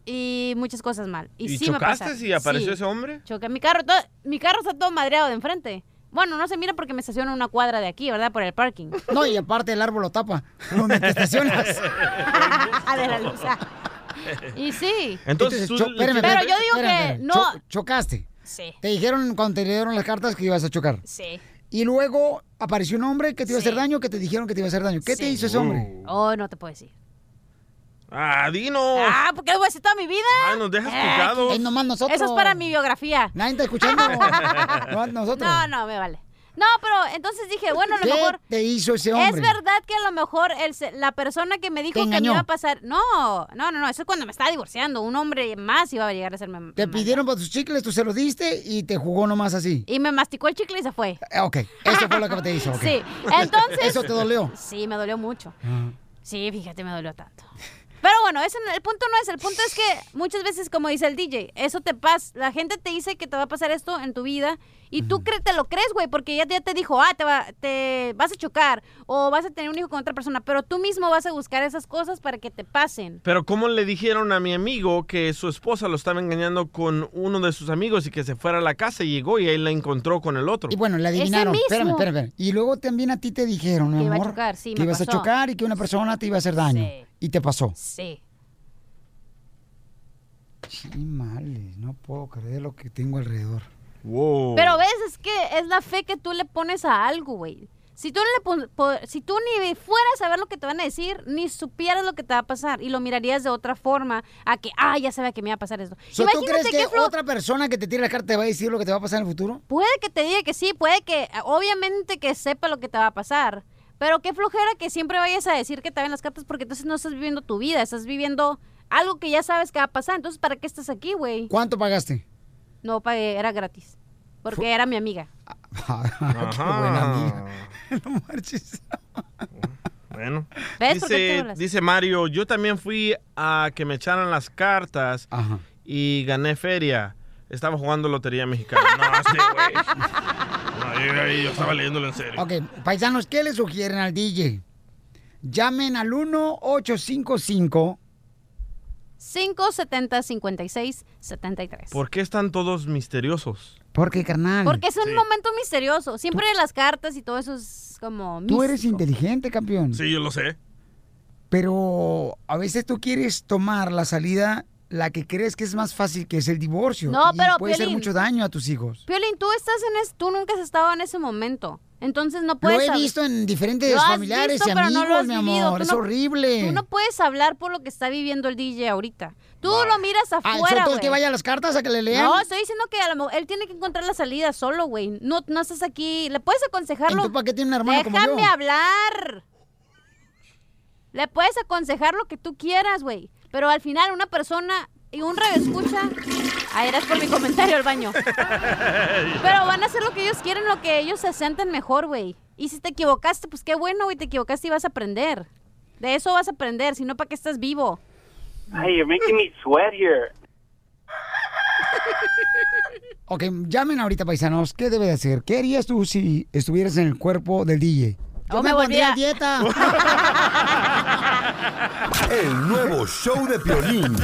y muchas cosas mal. Y, ¿Y sí me chocaste pasaron. y apareció Sí. ese hombre? Choqué mi carro. todo- mi carro está todo madreado de enfrente. Bueno, no se mira porque me estaciono en una cuadra de aquí, ¿verdad? Por el parking. No, y aparte el árbol lo tapa. Donde te estacionas. de la luz. Y sí. Entonces, tú le espérame, Pero espérame, yo digo espérame, que espérame. no- Cho- chocaste. Sí. Te dijeron cuando te dieron las cartas que ibas a chocar. Sí. Y luego apareció un hombre que te iba a hacer daño, que te dijeron que te iba a hacer daño. ¿Qué te hizo ese hombre? Oh, no te puedo decir. Ah, dinos. Ah, ¿por qué voy a decir toda mi vida? Ay, nos dejas Eh, picados. Es nomás nosotros. Eso es para mi biografía. Nadie está escuchando. No, nosotros. No, no, me vale. No, pero entonces dije, bueno, a lo ¿Qué mejor... te hizo ese hombre? Es verdad que a lo mejor el la persona que me dijo que me iba a pasar... No, no, no, no, eso es cuando me estaba divorciando. Un hombre más iba a llegar a serme... Te pidieron para tus chicles, tú se los diste y te jugó nomás así. Y me masticó el chicle y se fue. Eh, Ok, eso fue lo que te hizo. Sí, entonces... ¿Eso te dolió? Sí, me dolió mucho. Sí, fíjate, me dolió tanto. Pero bueno, ese, no- el punto no es, el punto es que muchas veces, como dice el DJ, eso te pasa, la gente te dice que te va a pasar esto en tu vida y tú cre- te lo crees, güey, porque ya, ya te dijo, ah, te, va, te vas a chocar o vas a tener un hijo con otra persona, pero tú mismo vas a buscar esas cosas para que te pasen. Pero ¿cómo le dijeron a mi amigo que su esposa lo estaba engañando con uno de sus amigos y que se fuera a la casa y llegó y él la encontró con el otro? Y bueno, le adivinaron. mismo. Espérame, espérame, espérame. Y luego también a ti te dijeron, mi Que iba a amor, chocar, sí, que me ibas a chocar y que una persona te iba a hacer daño. Sí. Y te pasó. Sí. Qué males, no puedo creer lo que tengo alrededor. Wow. Pero ves, es que es la fe que tú le pones a algo, güey. Si tú, no le si tú ni fueras a ver lo que te van a decir, ni supieras lo que te va a pasar y lo mirarías de otra forma a que, ah, ya sabía que me iba a pasar esto. So, ¿Tú Imagínate crees que flo- otra persona que te tire la carta te va a decir lo que te va a pasar en el futuro? Puede que te diga que sí, puede que, obviamente que sepa lo que te va a pasar. Pero qué flojera que siempre vayas a decir que te ven las cartas porque entonces no estás viviendo tu vida, estás viviendo algo que ya sabes que va a pasar. Entonces, ¿para qué estás aquí, güey? ¿Cuánto pagaste? No pagué, era gratis. Porque era mi amiga. Qué buena amiga. No marches. Bueno. ¿Ves por qué te Dice, dice Mario, yo también fui a que me echaran las cartas y gané feria. Estaba jugando lotería mexicana. No, sí, güey. No, yo, estaba leyéndolo en serio. Ok, paisanos, ¿qué le sugieren al DJ? Llamen al 1-855. 570-56-73. ¿Por qué están todos misteriosos? ¿Por qué, carnal? Porque es un momento misterioso. Siempre las cartas y todo eso es como... Tú eres inteligente, campeón. Sí, yo lo sé. Pero a veces tú quieres tomar la salida, la que crees que es más fácil, que es el divorcio. No, y pero, puede hacer Piolín. mucho daño a tus hijos. Piolín, tú estás en es, tú nunca has estado en ese momento. Entonces no Lo puedes... he saber- visto en diferentes Lo familiares visto, y pero no lo amigos, has mi vivido. amor. Tú Es no- horrible. Tú no puedes hablar por lo que está viviendo el DJ ahorita. Tú lo miras Ah, afuera, ¿entonces güey. que vaya a las cartas a que le lean? No, estoy diciendo que a lo mejor él tiene que encontrar la salida solo, güey. No, no estás aquí. Le puedes aconsejarlo. ¿Entonces para qué tiene un hermano como Déjame yo? hablar. Le puedes aconsejar lo que tú quieras, güey. Pero al final una persona y un radio escucha. Ay, eras por mi comentario al baño. Pero van a hacer lo que ellos quieren, lo que ellos se sienten mejor, güey. Y si te equivocaste, pues qué bueno, güey, te equivocaste y vas a aprender. De eso vas a aprender, si no, ¿para qué estás vivo? Hey, you're making me sweat here. Ok, llamen ahorita, paisanos. ¿Qué debe de hacer? ¿Qué harías tú si estuvieras en el cuerpo del DJ? Yo Oh, me, me pondría a dieta. El nuevo show de Piolín.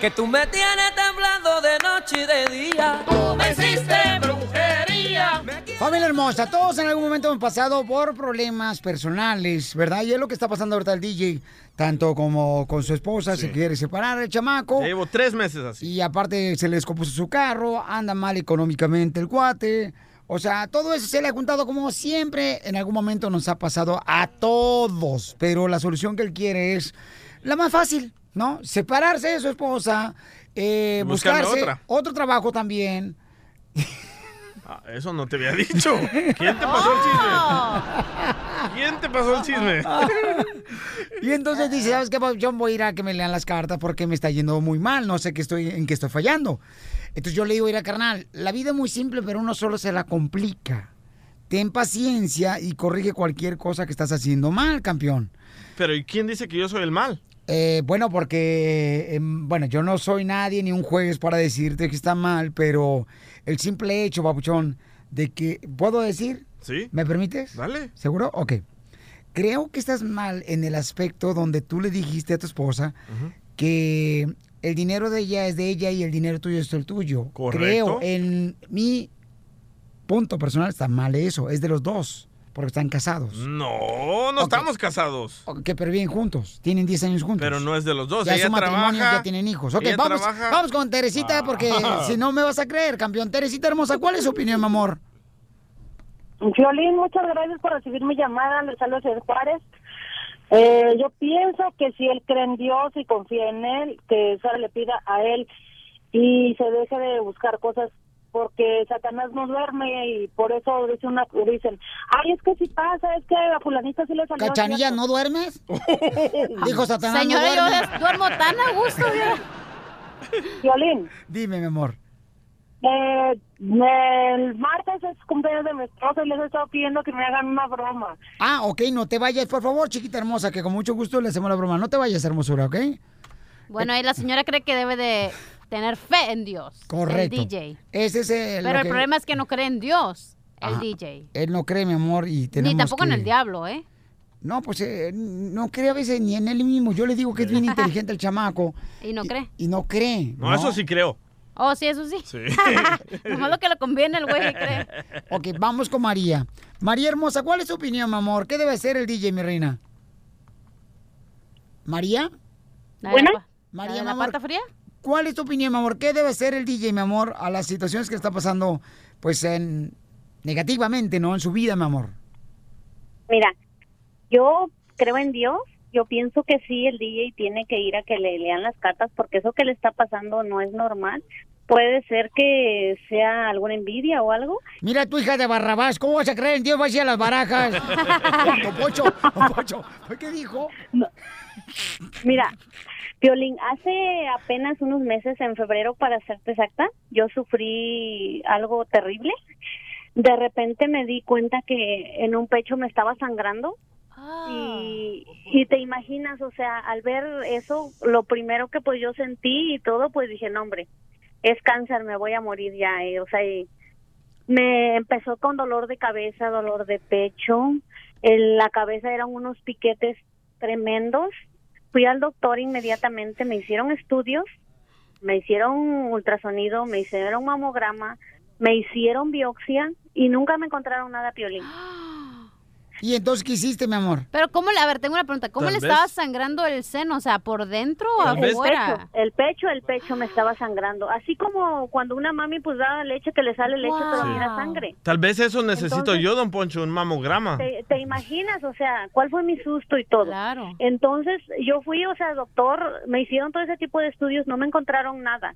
Que tú me tienes temblando de noche y de día. Tú me hiciste brujería. Familia hermosa, todos en algún momento hemos pasado por problemas personales, ¿verdad? Y es lo que está pasando ahorita el DJ, tanto como con su esposa, se quiere separar el chamaco. Llevo tres meses así. Y aparte se le descompuso su carro, anda mal económicamente el cuate. O sea, todo eso se le ha juntado como siempre en algún momento nos ha pasado a todos. Pero la solución que él quiere es la más fácil, ¿no? Separarse de su esposa, eh, buscarse otra. otro trabajo también. Ah, eso no te había dicho. ¿Quién te pasó el chisme? ¿Quién te pasó el chisme? Y entonces dice, ¿sabes qué? Yo voy a ir a que me lean las cartas porque me está yendo muy mal, no sé qué estoy, en qué estoy fallando. Entonces yo le digo, mira, carnal, la vida es muy simple, pero uno solo se la complica. Ten paciencia y corrige cualquier cosa que estás haciendo mal, campeón. Pero ¿y quién dice que yo soy el mal? Eh, bueno, porque, em, bueno, yo no soy nadie ni un juez para decirte que está mal, pero el simple hecho, papuchón, de que, ¿puedo decir? Sí. ¿Me permites? Dale. ¿Seguro? Ok. Creo que estás mal en el aspecto donde tú le dijiste a tu esposa que el dinero de ella es de ella y el dinero tuyo es el tuyo. Correcto. Creo, en mi punto personal está mal eso, es de los dos. porque están casados. No, no estamos casados. Que pero viven juntos, tienen 10 años juntos. Pero no es de los dos. ya ella su matrimonio, trabaja. ya tienen hijos. Ok, vamos, trabaja. vamos con Teresita, porque Ah. si no me vas a creer, campeón. Teresita hermosa, ¿cuál es su opinión, mi amor? Violín, muchas gracias por recibir mi llamada. Le saludo Juárez. Eh, yo pienso que si él cree en Dios y confía en él, que Sara le pida a él y se deje de buscar cosas porque Satanás no duerme y por eso dice una, dicen, ay, es que si pasa, es que a fulanita sí le salió. ¿Cachanilla, cierto". no duermes? Dijo Satanás, Señora, no duerme. duermo tan a gusto. Violín. Dime, mi amor. Eh, el martes es cumpleaños de mi esposo y les he estado pidiendo que me hagan una broma. Ah, ok, no te vayas, por favor, chiquita hermosa, que con mucho gusto le hacemos la broma. No te vayas, hermosura, ¿ok? Bueno, y la señora cree que debe de tener fe en Dios. Correcto. El DJ. Ese es el. Pero el que- problema es que no cree en Dios, el Ajá. DJ. Él no cree, mi amor, y tenemos Ni tampoco en el diablo, ¿eh? No, pues eh, no cree a veces ni en él mismo. Yo le digo que es bien inteligente el chamaco Y no cree. y no cree. No, eso sí creo. Oh, sí, eso sí. Sí. Nomás lo que le conviene el güey que cree. Ok, vamos con María. María hermosa, ¿cuál es tu opinión, mi amor? ¿Qué debe ser el DJ, mi reina? ¿María? ¿La de la pa- María, la mi amor, fría? ¿Cuál es tu opinión, mi amor? ¿Qué debe ser el DJ, mi amor, a las situaciones que está pasando, pues, en negativamente, ¿no? En su vida, mi amor. Mira, yo creo en Dios. Yo pienso que sí, el DJ tiene que ir a que le lean las cartas porque eso que le está pasando no es normal. Puede ser que sea alguna envidia o algo. Mira, tu hija de Barrabás, ¿cómo vas a creer en Dios? Vas a ir a las barajas. Don Pocho, Don Pocho, ¿qué dijo? Mira, Violín, hace apenas unos meses, en febrero para serte exacta, yo sufrí algo terrible. De repente me di cuenta que en un pecho me estaba sangrando. Y, y te imaginas, o sea, al ver eso, lo primero que pues yo sentí y todo, pues dije, no hombre, es cáncer, me voy a morir ya. eh, o sea, y me empezó con dolor de cabeza, dolor de pecho, en la cabeza eran unos piquetes tremendos. Fui al doctor inmediatamente, me hicieron estudios, me hicieron ultrasonido, me hicieron mamograma, me hicieron biopsia y nunca me encontraron nada piolín. ¿Y entonces qué hiciste, mi amor? Pero ¿cómo le, a ver, tengo una pregunta, ¿cómo Tal le vez- estaba sangrando el seno? O sea, ¿por dentro o El afuera? pecho, el pecho, el pecho me estaba sangrando. Así como cuando una mami pues da leche que le sale leche pero Sí. mira sangre. Tal vez eso necesito Entonces- yo, don Poncho, un mamograma. ¿Te, te imaginas, o sea, cuál fue mi susto y todo? Claro. Entonces, yo fui, o sea, doctor, me hicieron todo ese tipo de estudios, no me encontraron nada.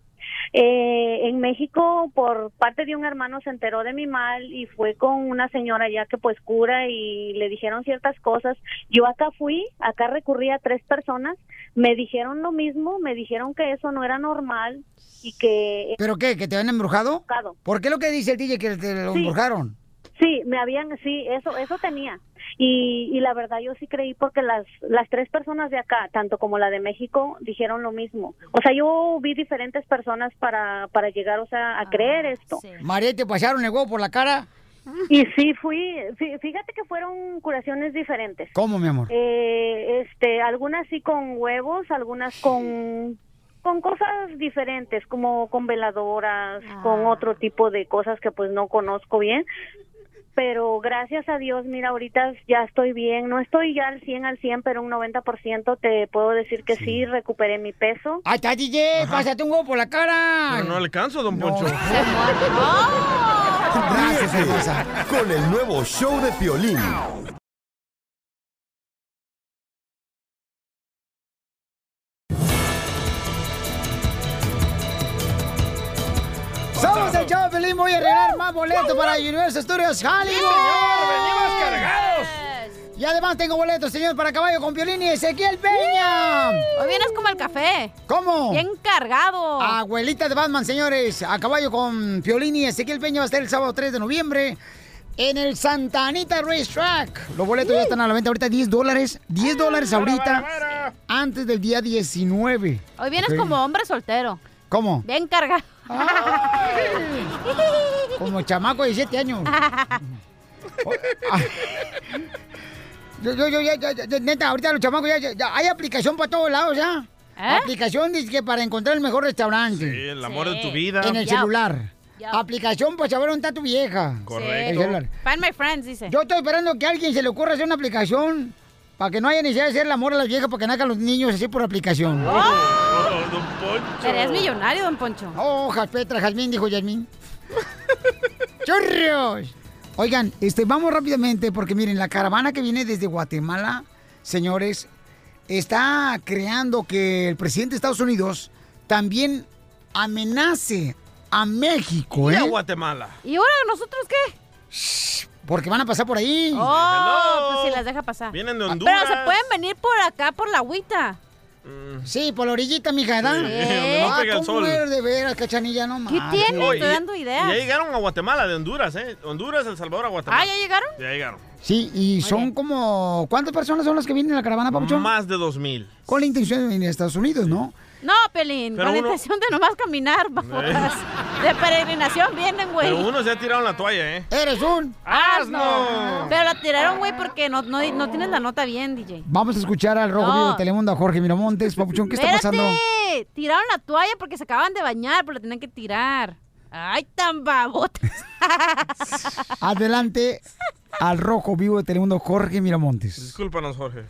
Eh, en México, por parte de un hermano, se enteró de mi mal y fue con una señora ya que pues cura y le dijeron ciertas cosas. Yo acá fui, acá recurrí a tres personas, me dijeron lo mismo, me dijeron que eso no era normal y que... ¿Pero qué? ¿Que te habían embrujado? Embrujado. ¿Por qué lo que dice el DJ que te lo Sí. embrujaron? Sí, me habían, sí, eso, eso tenía. Y, y la verdad yo sí creí porque las, las tres personas de acá, tanto como la de México, dijeron lo mismo. O sea, yo vi diferentes personas para, para llegar, o sea, a creer esto. María, ¿te pasaron el huevo por la cara? Y sí fui, fí- fíjate que fueron curaciones diferentes. ¿Cómo, mi amor? Eh, este, algunas sí con huevos, algunas con con cosas diferentes, como con veladoras, con otro tipo de cosas que pues no conozco bien. Pero gracias a Dios, mira, ahorita ya estoy bien. No estoy ya al 100 al 100, pero un 90% te puedo decir que sí, recuperé mi peso. ¡Ay, está, DJ! ¡Pásate un huevo por la cara! Pero no alcanzo, don Poncho. Gracias, hermosa. Con el nuevo show de Piolín. Somos el show de Pelín. Voy a regalar más boletos para Universal Studios Hollywood. ¡Venimos cargados! Y además tengo boletos, señor, para caballo con Piolín y Ezequiel Peña. Hoy vienes como el café. ¿Cómo? Bien cargado. Abuelita de Batman, señores. A caballo con Piolín y Ezequiel Peña va a estar el sábado 3 de noviembre en el Santa Anita Racetrack. Los boletos ya están a la venta ahorita, 10 dólares. 10 dólares ahorita antes del día 19. Hoy vienes como hombre soltero. ¿Cómo? Bien cargado. Como chamaco de 17 años. Yo, yo, yo, ya, ya, ya, neta, ahorita los chamacos ya, ya- ya hay aplicación para todos lados ya. ¿Eh? Aplicación dice que para encontrar el mejor restaurante. Sí, el amor de tu vida. En el celular. aplicación para saber dónde está tu vieja. Correcto. El celular. Find my friends, dice. Yo estoy esperando que a alguien se le ocurra hacer una aplicación para que no haya necesidad de hacer el amor a las viejas para que nazcan los niños así por aplicación. Oh, don Poncho. Serías millonario, don Poncho. Oh, Petra, Jazmín, dijo Yasmín. ¡Churros! Oigan, este, vamos rápidamente porque miren, la caravana que viene desde Guatemala, señores, está creando que el presidente de Estados Unidos también amenace a México, Y ¿eh? a Guatemala. ¿Y ahora nosotros qué? Porque van a pasar por ahí. Oh, pues si las deja pasar. Vienen de Pero Honduras. se pueden venir por acá, por la agüita. Sí, por la orillita, mija, ¿verdad? Sí, donde no Ah, pega el ¿cómo sol. eres de veras, cachanilla? No ¿Qué tiene? Oh, Estoy dando ideas. Ya llegaron a Guatemala de Honduras, ¿eh? Honduras, El Salvador a Guatemala. Ah, ¿ya llegaron? Ya llegaron. Sí, y son como... ¿Cuántas personas son las que vienen en la caravana, Papuchón? Más de dos mil. Con la intención de venir a Estados Unidos, ¿no? No, Pelín, Pero con la uno- intención de nomás caminar, babotas. De peregrinación vienen, güey. Pero unos ya tiraron la toalla, ¿eh? ¡Eres un asno! Pero la tiraron, güey, porque no, no, no tienes la nota bien, DJ. Vamos a escuchar al Rojo No. Vivo de Telemundo, a Jorge Miramontes. Papuchón, ¿qué está Espérate, pasando? Tiraron la toalla porque se acaban de bañar, pero la tenían que tirar. Ay, tan babotas. Adelante al Rojo Vivo de Telemundo, Jorge Miramontes. Discúlpanos, Jorge.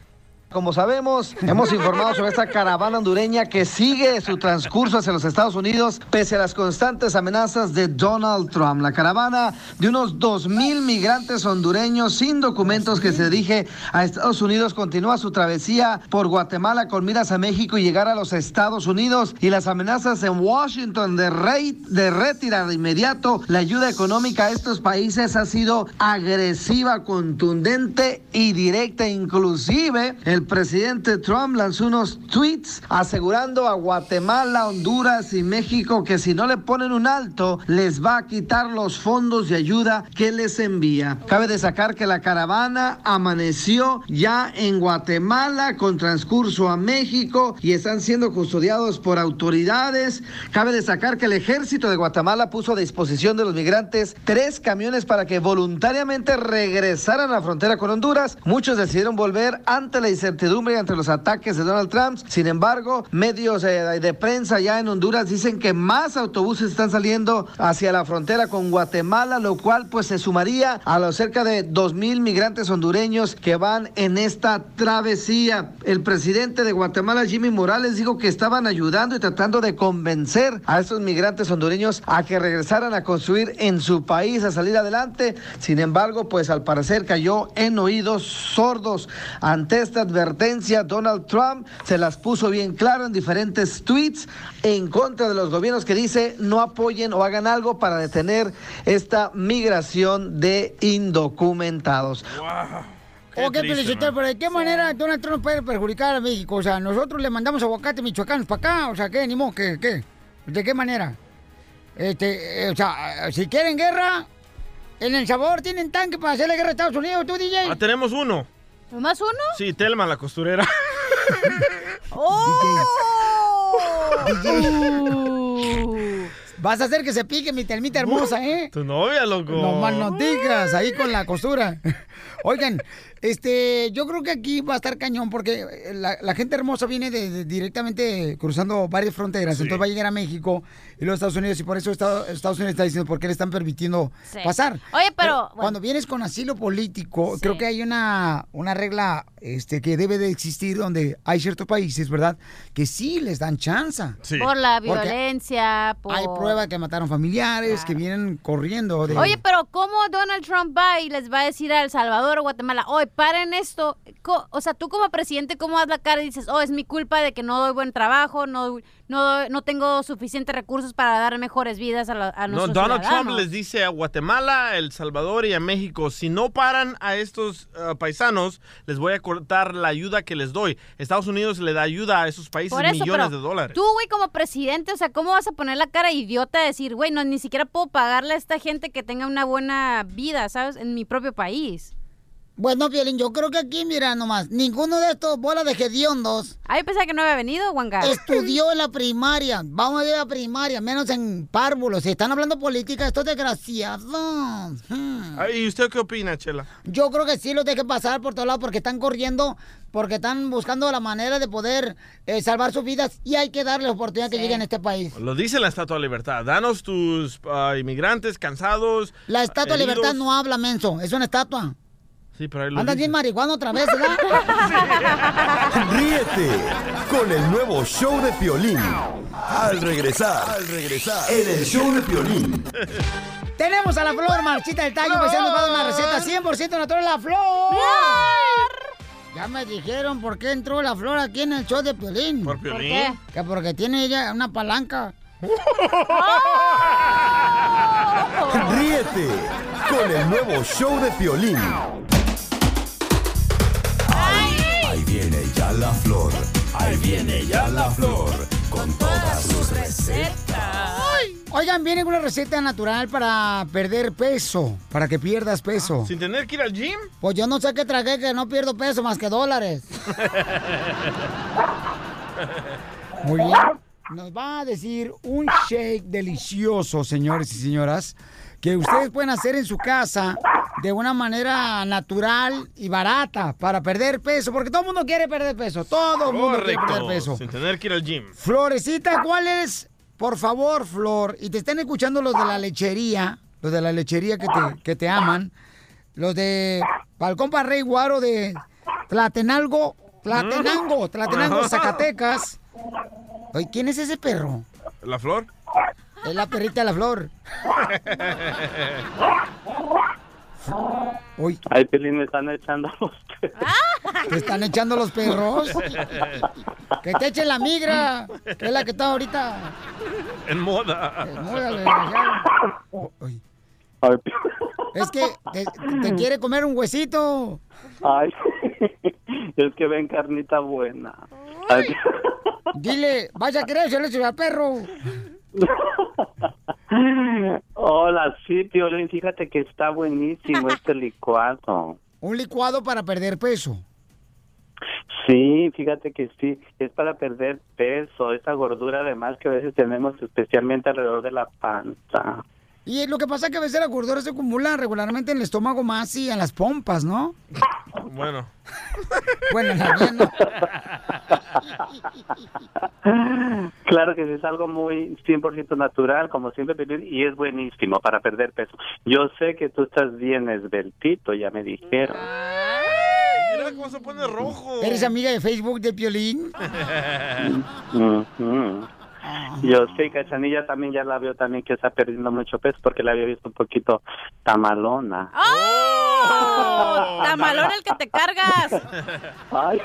Como sabemos, hemos informado sobre esta caravana hondureña que sigue su transcurso hacia los Estados Unidos pese a las constantes amenazas de Donald Trump. La caravana de unos 2.000 migrantes hondureños sin documentos que se dirige a Estados Unidos continúa su travesía por Guatemala con miras a México y llegar a los Estados Unidos y las amenazas en Washington de, rey, de retirar de inmediato la ayuda económica a estos países ha sido agresiva, contundente y directa. Inclusive el presidente Trump lanzó unos tweets asegurando a Guatemala, Honduras y México que si no le ponen un alto les va a quitar los fondos de ayuda que les envía. Cabe destacar que la caravana amaneció ya en Guatemala con transcurso a México y están siendo custodiados por autoridades. Cabe destacar que el ejército de Guatemala puso a disposición de los migrantes tres camiones para que voluntariamente regresaran a la frontera con Honduras. Muchos decidieron volver ante la incertidumbre ante los ataques de Donald Trump. Sin embargo, medios eh, de prensa ya en Honduras dicen que más autobuses están saliendo hacia la frontera con Guatemala, lo cual pues se sumaría a los cerca de 2.000 migrantes hondureños que van en esta travesía. El presidente de Guatemala, Jimmy Morales, dijo que estaban ayudando y tratando de convencer a estos migrantes hondureños a que regresaran a construir en su país, a salir adelante. Sin embargo, pues al parecer cayó en oídos sordos ante esta advertencia. Donald Trump se las puso bien claro en diferentes tweets en contra de los gobiernos que dice no apoyen o hagan algo para detener esta migración de indocumentados. Ok, Felicitero, pero ¿de qué manera Donald Trump puede perjudicar a México? O sea, nosotros le mandamos aguacate michoacanos para acá, o sea, ¿qué? Ni modo, ¿qué? ¿Qué? ¿De qué manera? Este, eh, o sea, si quieren guerra, en El Salvador tienen tanque para hacerle guerra a Estados Unidos, tú, DJ. Ah, tenemos uno. ¿Más uno? Sí, Telma, la costurera. ¡Oh! Vas a hacer que se pique mi telmita hermosa, ¿eh? Tu novia, loco. No más no digas, ahí con la costura. Oigan, este, yo creo que aquí va a estar cañón porque la, la gente hermosa viene de, de- directamente cruzando varias fronteras, entonces va a llegar a México y los Estados Unidos y por eso Estados, Estados Unidos está diciendo por qué le están permitiendo Sí. pasar. Oye, pero, bueno. cuando vienes con asilo político, creo que hay una, una regla este, que debe de existir donde hay ciertos países, ¿verdad? Que sí les dan chance. Por la violencia, por... Hay prueba que mataron familiares, que vienen corriendo. De... Oye, pero ¿cómo Donald Trump va y les va a decir a El Salvador o Guatemala, oye, paren esto? O sea, tú como presidente, ¿cómo das la cara y dices, oh, es mi culpa de que no doy buen trabajo, no, no, no tengo suficientes recursos para dar mejores vidas a, la- a No, nuestros Donald Trump ciudadanos"? les dice a Guatemala, El Salvador y a México, si no paran a estos uh, paisanos, les voy a cortar la ayuda que les doy. Estados Unidos le da ayuda a esos países Por eso, millones de dólares. Tú, güey, como presidente, o sea, ¿cómo vas a poner la cara idiota de decir, güey, no, ni siquiera puedo pagarle a esta gente que tenga una buena vida, ¿sabes? En mi propio país. Bueno, Piolín, yo creo que aquí, mira nomás, ninguno de estos bolas de hediondos Ay, pensaba que no había venido, Juanca. estudió en la primaria. Vamos a ir a la primaria, menos en párvulos. Si están hablando política, estos desgraciados. Hmm. ¿Y usted qué opina, Chela? Yo creo que sí los dejen pasar por todos lados porque están corriendo, porque están buscando la manera de poder eh, salvar sus vidas y hay que darles oportunidad que lleguen a este país. Lo dice la Estatua de Libertad. Danos tus ah, inmigrantes cansados. La Estatua de. Libertad no habla, menso. Es una estatua. Sí, pero ahí lo Andas dice. bien marihuana otra vez, ¿verdad? Ríete con el nuevo show de Piolín. Al regresar, al regresar, en el show de Piolín. Tenemos a la flor Marchita del Tallo, pues nos va a dar una receta 100% natural, la flor. Ya me dijeron por qué entró la flor aquí en el show de Piolín. ¿Por Piolín? ¿Por qué? Que porque tiene ella una palanca. Ríete con el nuevo show de Piolín. Viene ya la flor, con todas sus recetas. Oigan, viene una receta natural para perder peso, para que pierdas peso. ¿Sin tener que ir al gym? Pues yo no sé qué tragué, que no pierdo peso más que dólares. Muy bien. Nos va a decir un shake delicioso, señores y señoras, que ustedes pueden hacer en su casa de una manera natural y barata para perder peso, porque todo el mundo quiere perder peso, todo el mundo quiere perder peso. Sin tener que ir al gym. Florecita, ¿cuál es? Por favor, Flor, y te están escuchando los de la lechería, los de la lechería que te, que te aman, los de Balcón para Rey Guaro de Tlatenalgo, Tlatenango, Tlatenango, Zacatecas. Oye, ¿quién es ese perro? ¿La flor? Es la perrita de la flor. Uy, Ay, Pelín, me están echando los ¿te están echando los perros? Que te eche la migra, que es la que está ahorita. En moda. Desgraciado. Uy. Ay, Es que te, te quiere comer un huesito. Ay, es que ven carnita buena. Ay, Dile, vaya a querer, yo le al perro. Hola, sí, Piolín, fíjate que está buenísimo este licuado. Un licuado para perder peso. Sí, fíjate que sí, es para perder peso, esa gordura además que a veces tenemos especialmente alrededor de la panza. Y lo que pasa es que a veces la gordura se acumula regularmente en el estómago más y en las pompas, ¿no? Bueno. Bueno, en la no. Claro que sí, es algo muy 100% natural, como siempre, y es buenísimo para perder peso. Yo sé que tú estás bien esbeltito, ya me dijeron. Mira cómo se pone rojo. ¿Eres amiga de Facebook de Piolín? Ujú. Yo sé, Cachanilla también ya la veo también que está perdiendo mucho peso porque la había visto un poquito tamalona. ¡Oh! Tamalón el que te cargas. Ay,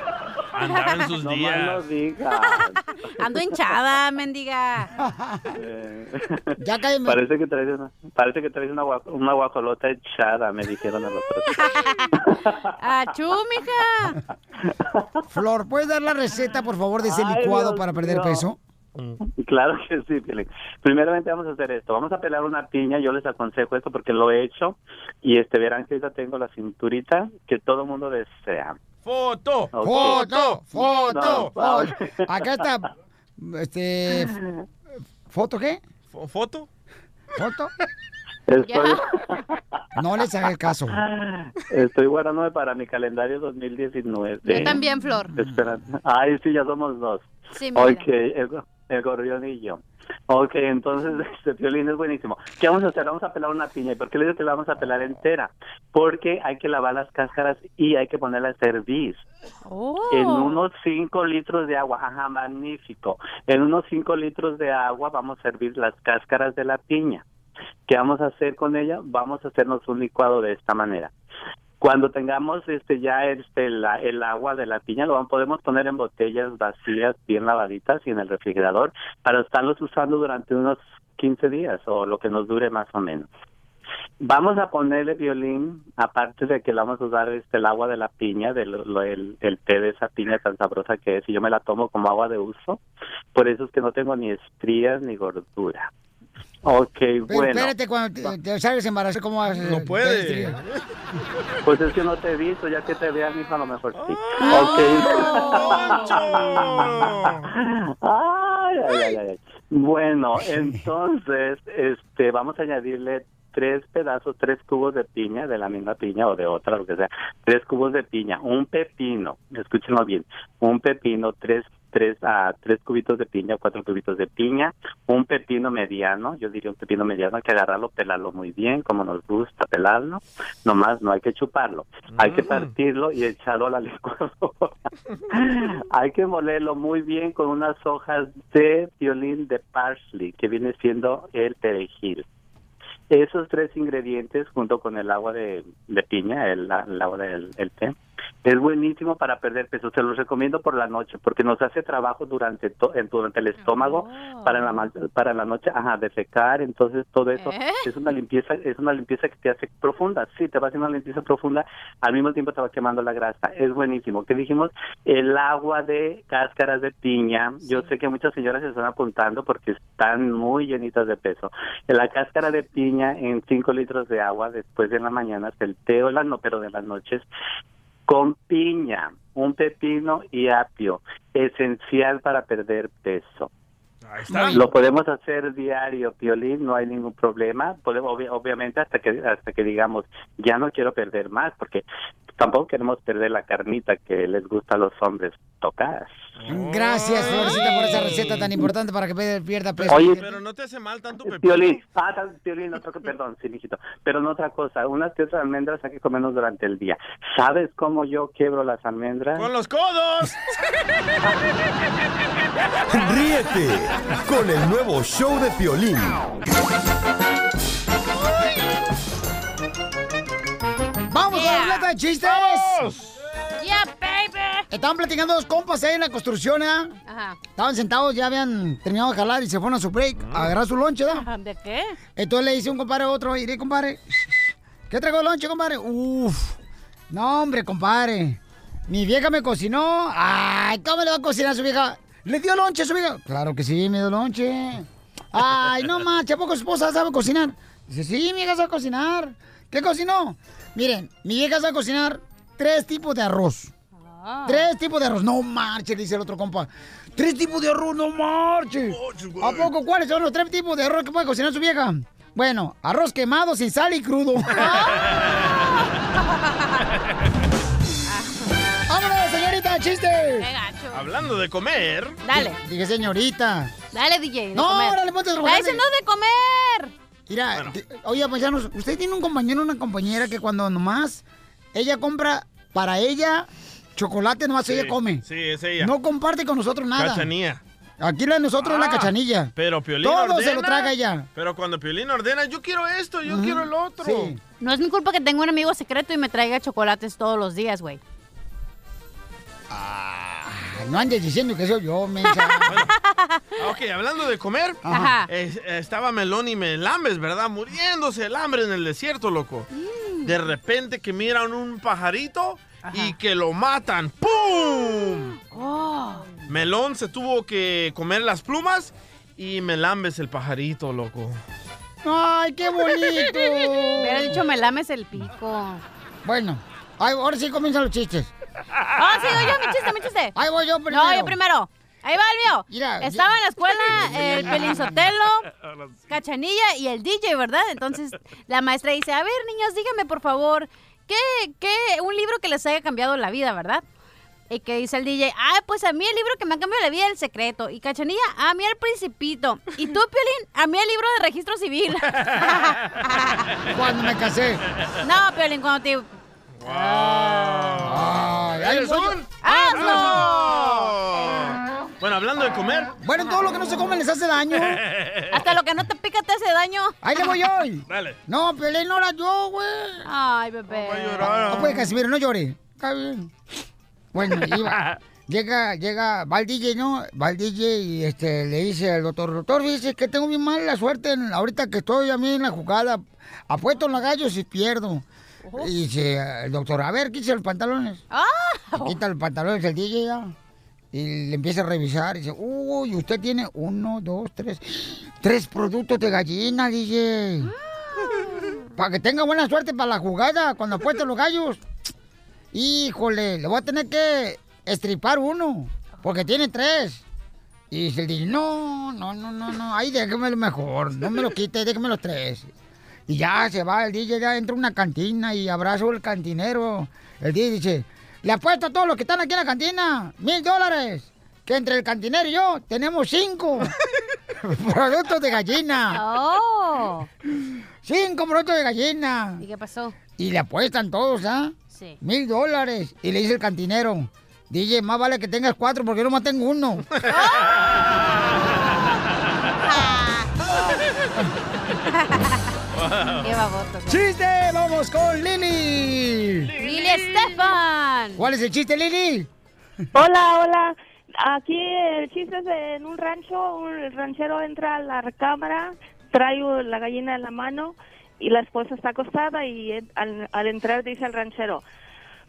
Andaba en sus no más días. no digas. Ando hinchada, mendiga. Eh, Ya cállame. parece que traes una, parece que traes una, una guajolota echada, me dijeron a los otros. ¡Achú, mija! Flor, ¿puedes dar la receta, por favor, de ese Ay, licuado Dios para perder peso? Claro que sí, Piolín. Primeramente vamos a hacer esto. Vamos a pelar una piña. Yo les aconsejo esto porque lo he hecho. Y este verán que ahorita tengo la cinturita que todo mundo desea. ¡Foto! ¡Foto! ¡Foto! No, foto. Acá está. Este. ¿Foto qué? Fo- ¿Foto? ¿Foto? Estoy, No les haga caso. estoy guardándome para mi calendario 2019. Yo también, Flor. Espera. Ay, sí, ya somos dos. Sí, mira. Ok, el, yo. Ok, entonces este violín es buenísimo. ¿Qué vamos a hacer? Vamos a pelar una piña. ¿Y por qué le digo que la vamos a pelar entera? Porque hay que lavar las cáscaras y hay que ponerla a servir. Oh. En unos 5 litros de agua. Ajá, magnífico. En unos 5 litros de agua vamos a servir las cáscaras de la piña. ¿Qué vamos a hacer con ella? Vamos a hacernos un licuado de esta manera. Cuando tengamos este ya este el agua de la piña, lo podemos poner en botellas vacías, bien lavaditas y en el refrigerador para estarlos usando durante unos 15 días o lo que nos dure más o menos. Vamos a ponerle violín, aparte de que le vamos a usar este, el agua de la piña, del lo- el, el té de esa piña tan sabrosa que es, y yo me la tomo como agua de uso. Por eso es que no tengo ni estrías ni gordura. Ok, Pero bueno. espérate, cuando te, te salgas embarazada, ¿cómo vas? No puede. Pues es que no te he visto, ya que te vean, hijo, a lo mejor sí. Ok. Ay, ay, ay, ay. Bueno, entonces, este, vamos a añadirle tres pedazos, tres cubos de piña, de la misma piña o de otra, lo que sea. Tres cubos de piña, un pepino, escúchenlo bien, un pepino, tres tres a tres cubitos de piña, cuatro cubitos de piña, un pepino mediano, yo diría un pepino mediano, hay que agarrarlo, pelarlo muy bien, como nos gusta pelarlo, nomás no hay que chuparlo, hay que partirlo y echarlo a la licuadora. hay que molerlo muy bien con unas hojas de violín de parsley, que viene siendo el perejil. Esos tres ingredientes junto con el agua de, de piña, el agua del el té, es buenísimo para perder peso. Se los recomiendo por la noche porque nos hace trabajo durante to- en- durante el estómago para la para la noche, ajá, defecar, entonces todo eso ¿Eh? es una limpieza es una limpieza que te hace profunda. Sí, te va haciendo una limpieza profunda, al mismo tiempo te va quemando la grasa. Es buenísimo. ¿Qué dijimos? El agua de cáscaras de piña. Yo sé que muchas señoras se están apuntando porque están muy llenitas de peso. La cáscara de piña en 5 litros de agua después de la mañana, el té o la no, pero de las noches con piña, un pepino y apio, esencial para perder peso. Está. Lo podemos hacer diario, Piolín, no hay ningún problema. Podemos, obvi- obviamente, hasta que hasta que digamos, ya no quiero perder más, porque tampoco queremos perder la carnita que les gusta a los hombres tocar. Gracias, Florecita, por esa receta tan importante para que pierda peso. Oye, Pero no te hace mal tanto pepino. Piolín, ah, Piolín, otra co- perdón, sí, mijito. Pero no otra cosa, unas que otras almendras hay que comernos durante el día. ¿Sabes cómo yo quiebro las almendras? ¡Con los codos! Ríete con el nuevo show de Piolín. ¡Vamos a la ruleta de chistes! ¡Yeah, baby! Estaban platicando dos compas ahí en la construcción, ¿eh? Ajá. Estaban sentados, ya habían terminado de jalar y se fueron a su break a agarrar su lonche, ¿da? ¿De qué? Entonces le dice un compadre a otro, iré, compadre, ¿qué traigo de lonche, compadre? Uf, no, hombre, compadre, mi vieja me cocinó. Ay, ¿cómo le va a cocinar a su vieja? ¿Le dio lonche a su vieja? Claro que sí, me dio lonche. Ay, no manches, ¿a poco su esposa sabe cocinar? Dice, sí, mi vieja sabe cocinar. ¿Qué cocinó? Miren, mi vieja sabe cocinar tres tipos de arroz. Tres tipos de arroz. No marches, dice el otro compa. Tres tipos de arroz, no marches. ¿A poco cuáles son los tres tipos de arroz que puede cocinar su vieja? Bueno, arroz quemado, sin sal y crudo. ¡Vámonos, señorita! ¡Chiste! Hablando de comer. Dale. Dije, señorita. Dale, DJ. de No, comer. órale, ponte a Ah, trabajar. ¡Ese no de comer! Mira, te- oye, paisanos, usted tiene un compañero una compañera que cuando nomás ella compra para ella chocolate, nomás Sí, ella come. Sí, es ella. No comparte con nosotros nada. Cachanilla. Aquí la de nosotros es la Ah, cachanilla. Pero Piolín Todo ordena. se lo traga ella. Pero cuando Piolín ordena, yo quiero esto, yo quiero el otro. No es mi culpa que tengo un amigo secreto y me traiga chocolates todos los días, güey. Ay, no andes diciendo que soy yo, mensa. Ok, hablando de comer, Ajá. eh, estaba Melón y Melambes, ¿verdad? Muriéndose el hambre en el desierto, loco. De repente que miran un pajarito y que lo matan. ¡Pum! Melón se tuvo que comer las plumas y Melambes el pajarito, loco. ¡Ay, qué bonito! Hubiera dicho me lames el pico. Bueno, ahora sí comienzan los chistes. Ah, sí, yo, mi chiste, mi chiste. Ahí voy yo primero. No, yo primero. Ahí va el mío. Mira, Estaba en la escuela el Pelín Sotelo, Cachanilla y el DJ, ¿verdad? Entonces la maestra dice, a ver, niños, díganme por favor, ¿qué, qué, un libro que les haya cambiado la vida, ¿verdad? Y que dice el DJ, ah, pues a mí el libro que me ha cambiado la vida es El Secreto. Y Cachanilla, a mí El Principito. Y tú, Piolín, a mí el libro de registro civil. Cuando me casé. no, Piolín, cuando te... Ay, ay, ¿Eres voy un? ¡Hazlo! Bueno, hablando de comer. Bueno, todo lo que no se come les hace daño. Hasta lo que no te pica te hace daño. Ahí le voy hoy. Dale. No, Pelé, no era yo, güey. Ay, bebé. No puede, Casimiro, no llore. Está bien. Bueno, iba. Llega, llega, va el DJ, ¿no? Va el DJ y este, le dice al doctor, doctor, dice que tengo bien mala suerte en- ahorita que estoy a mí en la jugada. Apuesto en los gallos y pierdo. Y dice el doctor, a ver, quítese los pantalones. Ah. Quita los pantalones el DJ ya. Y le empieza a revisar y dice, uy, usted tiene uno, dos, tres, tres productos de gallina, DJ. Para que tenga buena suerte para la jugada cuando apuesten los gallos. Híjole, le voy a tener que estripar uno, porque tiene tres. Y dice el DJ, no, no, no, no, no, ahí déjemelo mejor, no me lo quite, déjeme los tres. Y ya se va el DJ, ya entra a una cantina y abrazo al cantinero. El DJ dice, le apuesto a todos los que están aquí en la cantina, mil dólares. Que entre el cantinero y yo tenemos cinco productos de gallina. Oh. Cinco productos de gallina. ¿Y qué pasó? Y le apuestan todos, ¿ah? Sí. Mil dólares. Y le dice el cantinero, DJ, más vale que tengas cuatro porque yo nomás tengo uno. baboso. ¡Chiste! ¡Vamos con Lili! Lili Estefan. ¿Cuál es el chiste, Lili? Hola, hola. Aquí el chiste es en un rancho, un el ranchero entra a la cámara, trae la gallina en la mano y la esposa está acostada y al, al entrar dice al ranchero,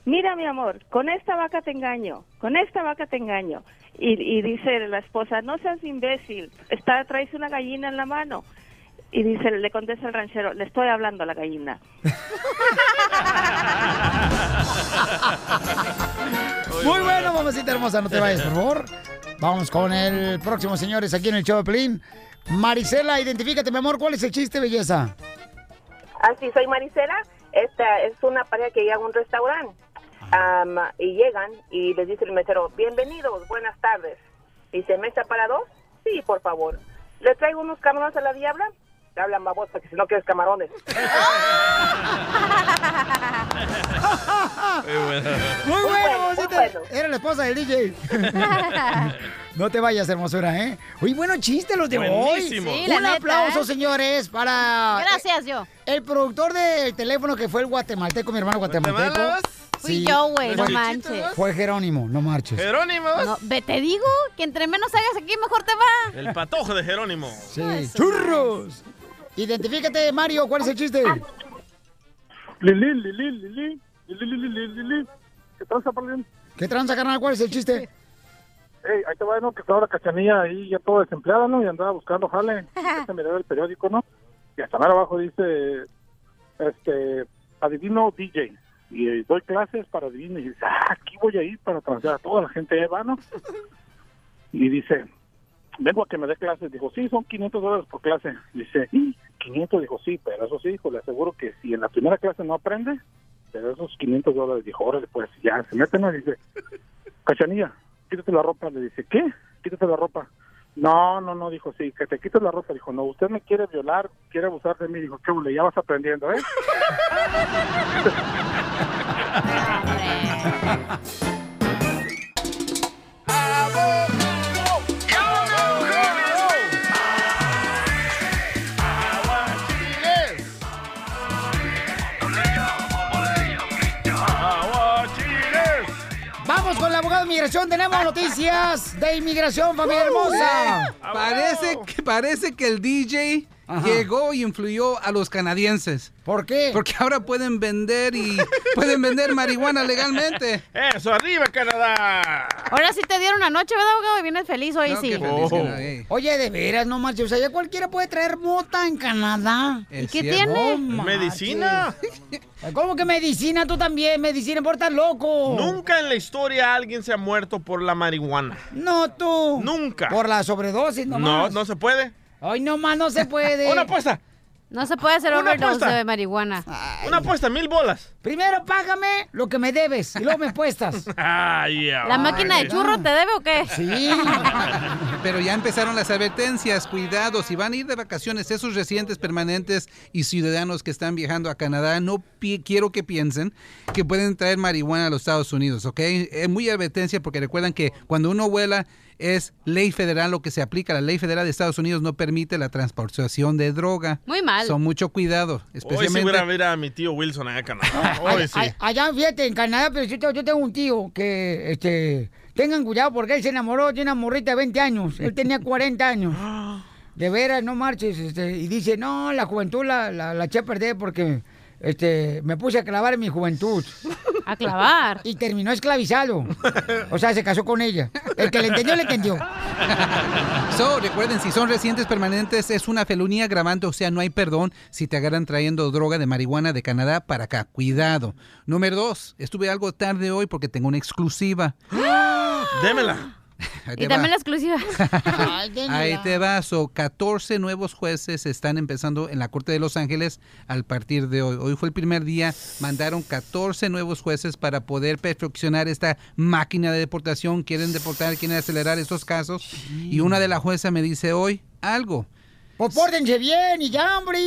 mira mi amor, con esta vaca te engaño, con esta vaca te engaño. Y, y dice la esposa, no seas imbécil, está, traes una gallina en la mano. Y dice, le contesta el ranchero, le estoy hablando a la gallina. Muy bueno, mamacita hermosa, no te vayas, por favor. Vamos con el próximo, señores, aquí en el show de Pelín. Marisela, identifícate, mi amor, ¿cuál es el chiste, belleza? Así, soy Marisela. Esta es una pareja que llega a un restaurante am, y llegan y les dice el mesero, bienvenidos, buenas tardes. Dice, ¿mesa para dos? Sí, por favor. ¿Le traigo unos camarones a la diabla? Te hablan babosa, que si no quieres camarones. Muy bueno, mamacita. Era la esposa del DJ. no te vayas, hermosura, ¿eh? Uy, bueno, chiste los de Buenísimo. hoy. Sí, Un neta, aplauso, ¿eh? señores, para... Gracias, yo. El productor del teléfono que fue el guatemalteco, mi hermano guatemalteco. ¿Guatemalas? Fui yo, güey, no manches. Fue Jerónimo, no marches. ¿Jerónimos? No, ve, te digo que entre menos hagas aquí, mejor te va. El patojo de Jerónimo. Sí, churros. Identifícate, Mario, ¿cuál es el chiste? Lili, Lili, Lili, Lili, Lili, Lili, Lili. ¿Qué tranza, Palín? ¿Qué tranza, carnal? ¿Cuál es el chiste? Ey, ahí te va, ¿no? Que estaba la cachanilla ahí ya toda desempleada, ¿no? Y andaba buscando jale. Se miraba el periódico, ¿no? Y hasta más abajo dice, este, adivino DJ. Y eh, doy clases para adivino. Y dice, ah, aquí voy a ir para transear a toda la gente de ¿no? Y dice, vengo a que me dé clases. Dijo, sí, son 500 dólares por clase. Dice, ¿y 500? Dijo, sí, pero eso sí, hijo, le aseguro que si en la primera clase no aprende, pero esos 500 dólares. Dijo, órale, pues ya, se meten, ¿no? Dice, Cachanilla, quítate la ropa. Le dice, ¿qué? Quítate la ropa. No, no, no, dijo, sí, que te quites la ropa. Dijo, no, usted me quiere violar, quiere abusar de mí. Dijo, qué ya vas aprendiendo, ¿eh? de inmigración. Tenemos noticias de inmigración, familia hermosa. Parece que, parece que el DJ llegó y influyó a los canadienses. ¿Por qué? Porque ahora pueden vender y pueden vender marihuana legalmente. ¡Eso, arriba, Canadá! Ahora sí te dieron una noche, ¿verdad, abogado? Vienes feliz hoy, No, sí. feliz no, eh. Oye, de veras, no marches. O sea, ya cualquiera puede traer mota en Canadá. ¿Y qué cierto. tiene? No ¿Medicina? ¿Cómo que medicina? Tú también, medicina, por estar loco. Nunca en la historia alguien se ha muerto por la marihuana. No, tú. Nunca. Por la sobredosis, No, nomás. no se puede. Ay, nomás no se puede. Una apuesta. No se puede hacer Una overdose apuesta. de marihuana. Una apuesta, mil bolas. Primero págame lo que me debes y luego me apuestas. Ay, ¿La máquina de churro te debe o qué? Sí. Pero ya empezaron las advertencias, cuidado, si van a ir de vacaciones esos residentes permanentes y ciudadanos que están viajando a Canadá, no pi- quiero que piensen que pueden traer marihuana a los Estados Unidos, ¿ok? Es muy advertencia porque recuerdan que cuando uno vuela es ley federal lo que se aplica. La ley federal de Estados Unidos no permite la transportación de droga. Muy mal. Son mucho cuidado, Hoy sí especialmente... voy a ver a mi tío Wilson allá a Canadá. Hoy sí. Ay- Allá, fíjate, en Canadá, pero yo, tengo- yo tengo un tío que, este, tengan cuidado porque él se enamoró de una morrita de 20 años. Él tenía 40 años. De veras, no marches. Este, y dice, no, la juventud la, la, la eché a perder porque este, me puse a clavar en mi juventud. A clavar. Y terminó esclavizado. O sea, se casó con ella. El que le entendió, le entendió. So, recuerden, si son residentes permanentes, es una felonía agravante, o sea, no hay perdón si te agarran trayendo droga de marihuana de Canadá para acá. Cuidado. Número dos, estuve algo tarde hoy porque tengo una exclusiva. Démela. Ahí te Y va. también la exclusiva. Ahí te va. So, 14 nuevos jueces están empezando en la Corte de Los Ángeles al partir de hoy. Hoy fue el primer día. Mandaron 14 nuevos jueces para poder perfeccionar esta máquina de deportación. Quieren deportar, quieren acelerar estos casos. Y una de las juezas me dice hoy algo. Pues pórtense bien y ya, hombre.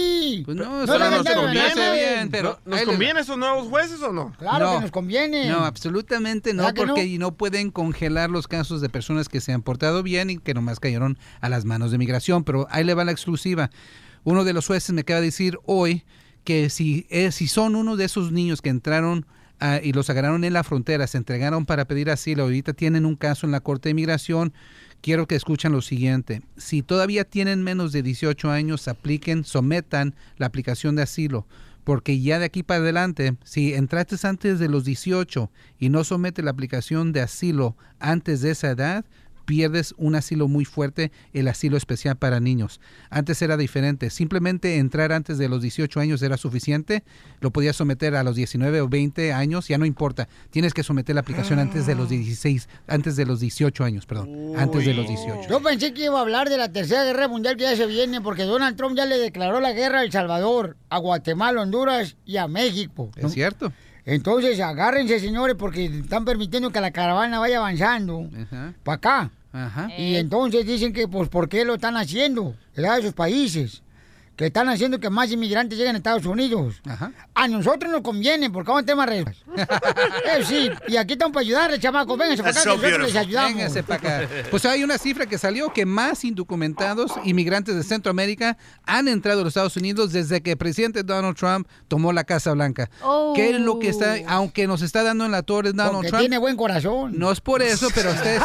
Pues no, hagan nos conviene nadie. bien, pero ¿Nos conviene esos nuevos jueces o no? Claro No. que nos conviene. No, absolutamente no, ¿Verdad que porque no? pueden congelar los casos de personas que se han portado bien y que nomás cayeron a las manos de migración. Pero ahí le va la exclusiva. Uno de los jueces me acaba de decir hoy que si, eh, si son uno de esos niños que entraron ah, y los agarraron en la frontera, se entregaron para pedir asilo, ahorita tienen un caso en la Corte de Migración, quiero que escuchen lo siguiente. Si todavía tienen menos de 18 años, apliquen, sometan la aplicación de asilo. Porque ya de aquí para adelante, si entraste antes de los 18 y no somete la aplicación de asilo antes de esa edad, pierdes un asilo muy fuerte, el asilo especial para niños. Antes era diferente, simplemente entrar antes de los 18 años era suficiente, lo podías someter a los 19 o 20 años, ya no importa, tienes que someter la aplicación antes de los 16, antes de los 18 años, perdón, antes de los 18. Yo pensé que iba a hablar de la tercera guerra mundial que ya se viene, porque Donald Trump ya le declaró la guerra a El Salvador, a Guatemala, Honduras y a México. ¿no? Es cierto. Entonces, agárrense, señores, porque están permitiendo que la caravana vaya avanzando para acá. Ajá. Y entonces dicen que, pues, ¿por qué lo están haciendo? ¿Verdad? Esos países. Que están haciendo que más inmigrantes lleguen a Estados Unidos. A nosotros nos conviene, porque vamos a temas reglas. eh, sí, y aquí estamos para ayudarles, chamacos. Vénganse para acá, nosotros les ayudamos. Véngase para acá. Pues hay una cifra que salió que más indocumentados inmigrantes de Centroamérica han entrado a los Estados Unidos desde que el presidente Donald Trump tomó la Casa Blanca. Oh. ¿Qué es lo que está, aunque nos está dando en la torre Donald Porque Trump? tiene buen corazón. No es por eso, pero ustedes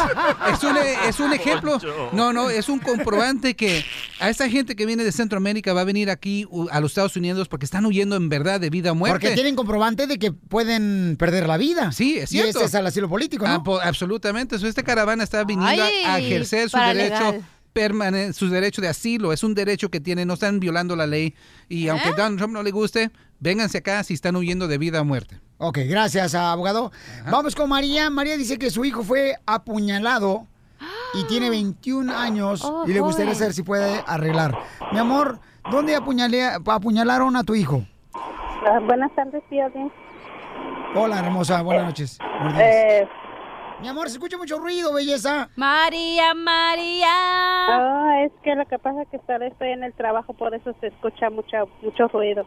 es un, es un ejemplo. No, no, es un comprobante que a esta gente que viene de Centroamérica va a venir aquí a los Estados Unidos porque están huyendo en verdad de vida o muerte. Porque tienen comprobante de que pueden perder la vida. Sí, es Y cierto. ese es el asilo político, ¿no? Ah, po- absolutamente. So, esta caravana está viniendo Ay, a ejercer su derecho su derecho de asilo. Es un derecho que tienen, no están violando la ley. Y ¿Eh? aunque Donald Trump no le guste, vénganse acá si están huyendo de vida o muerte. Ok, gracias, abogado. Vamos con María. María dice que su hijo fue apuñalado y tiene 21 años Oh, y le gustaría saber si puede arreglar. Mi amor, ¿dónde apuñalaron a tu hijo? Ah, buenas tardes, tío. Bien. Hola, hermosa, buenas noches. Buenos días. Eh, Mi amor, se escucha mucho ruido, belleza. María, María. ah, es que lo que pasa es que estoy en el trabajo, por eso se escucha mucho, mucho ruido.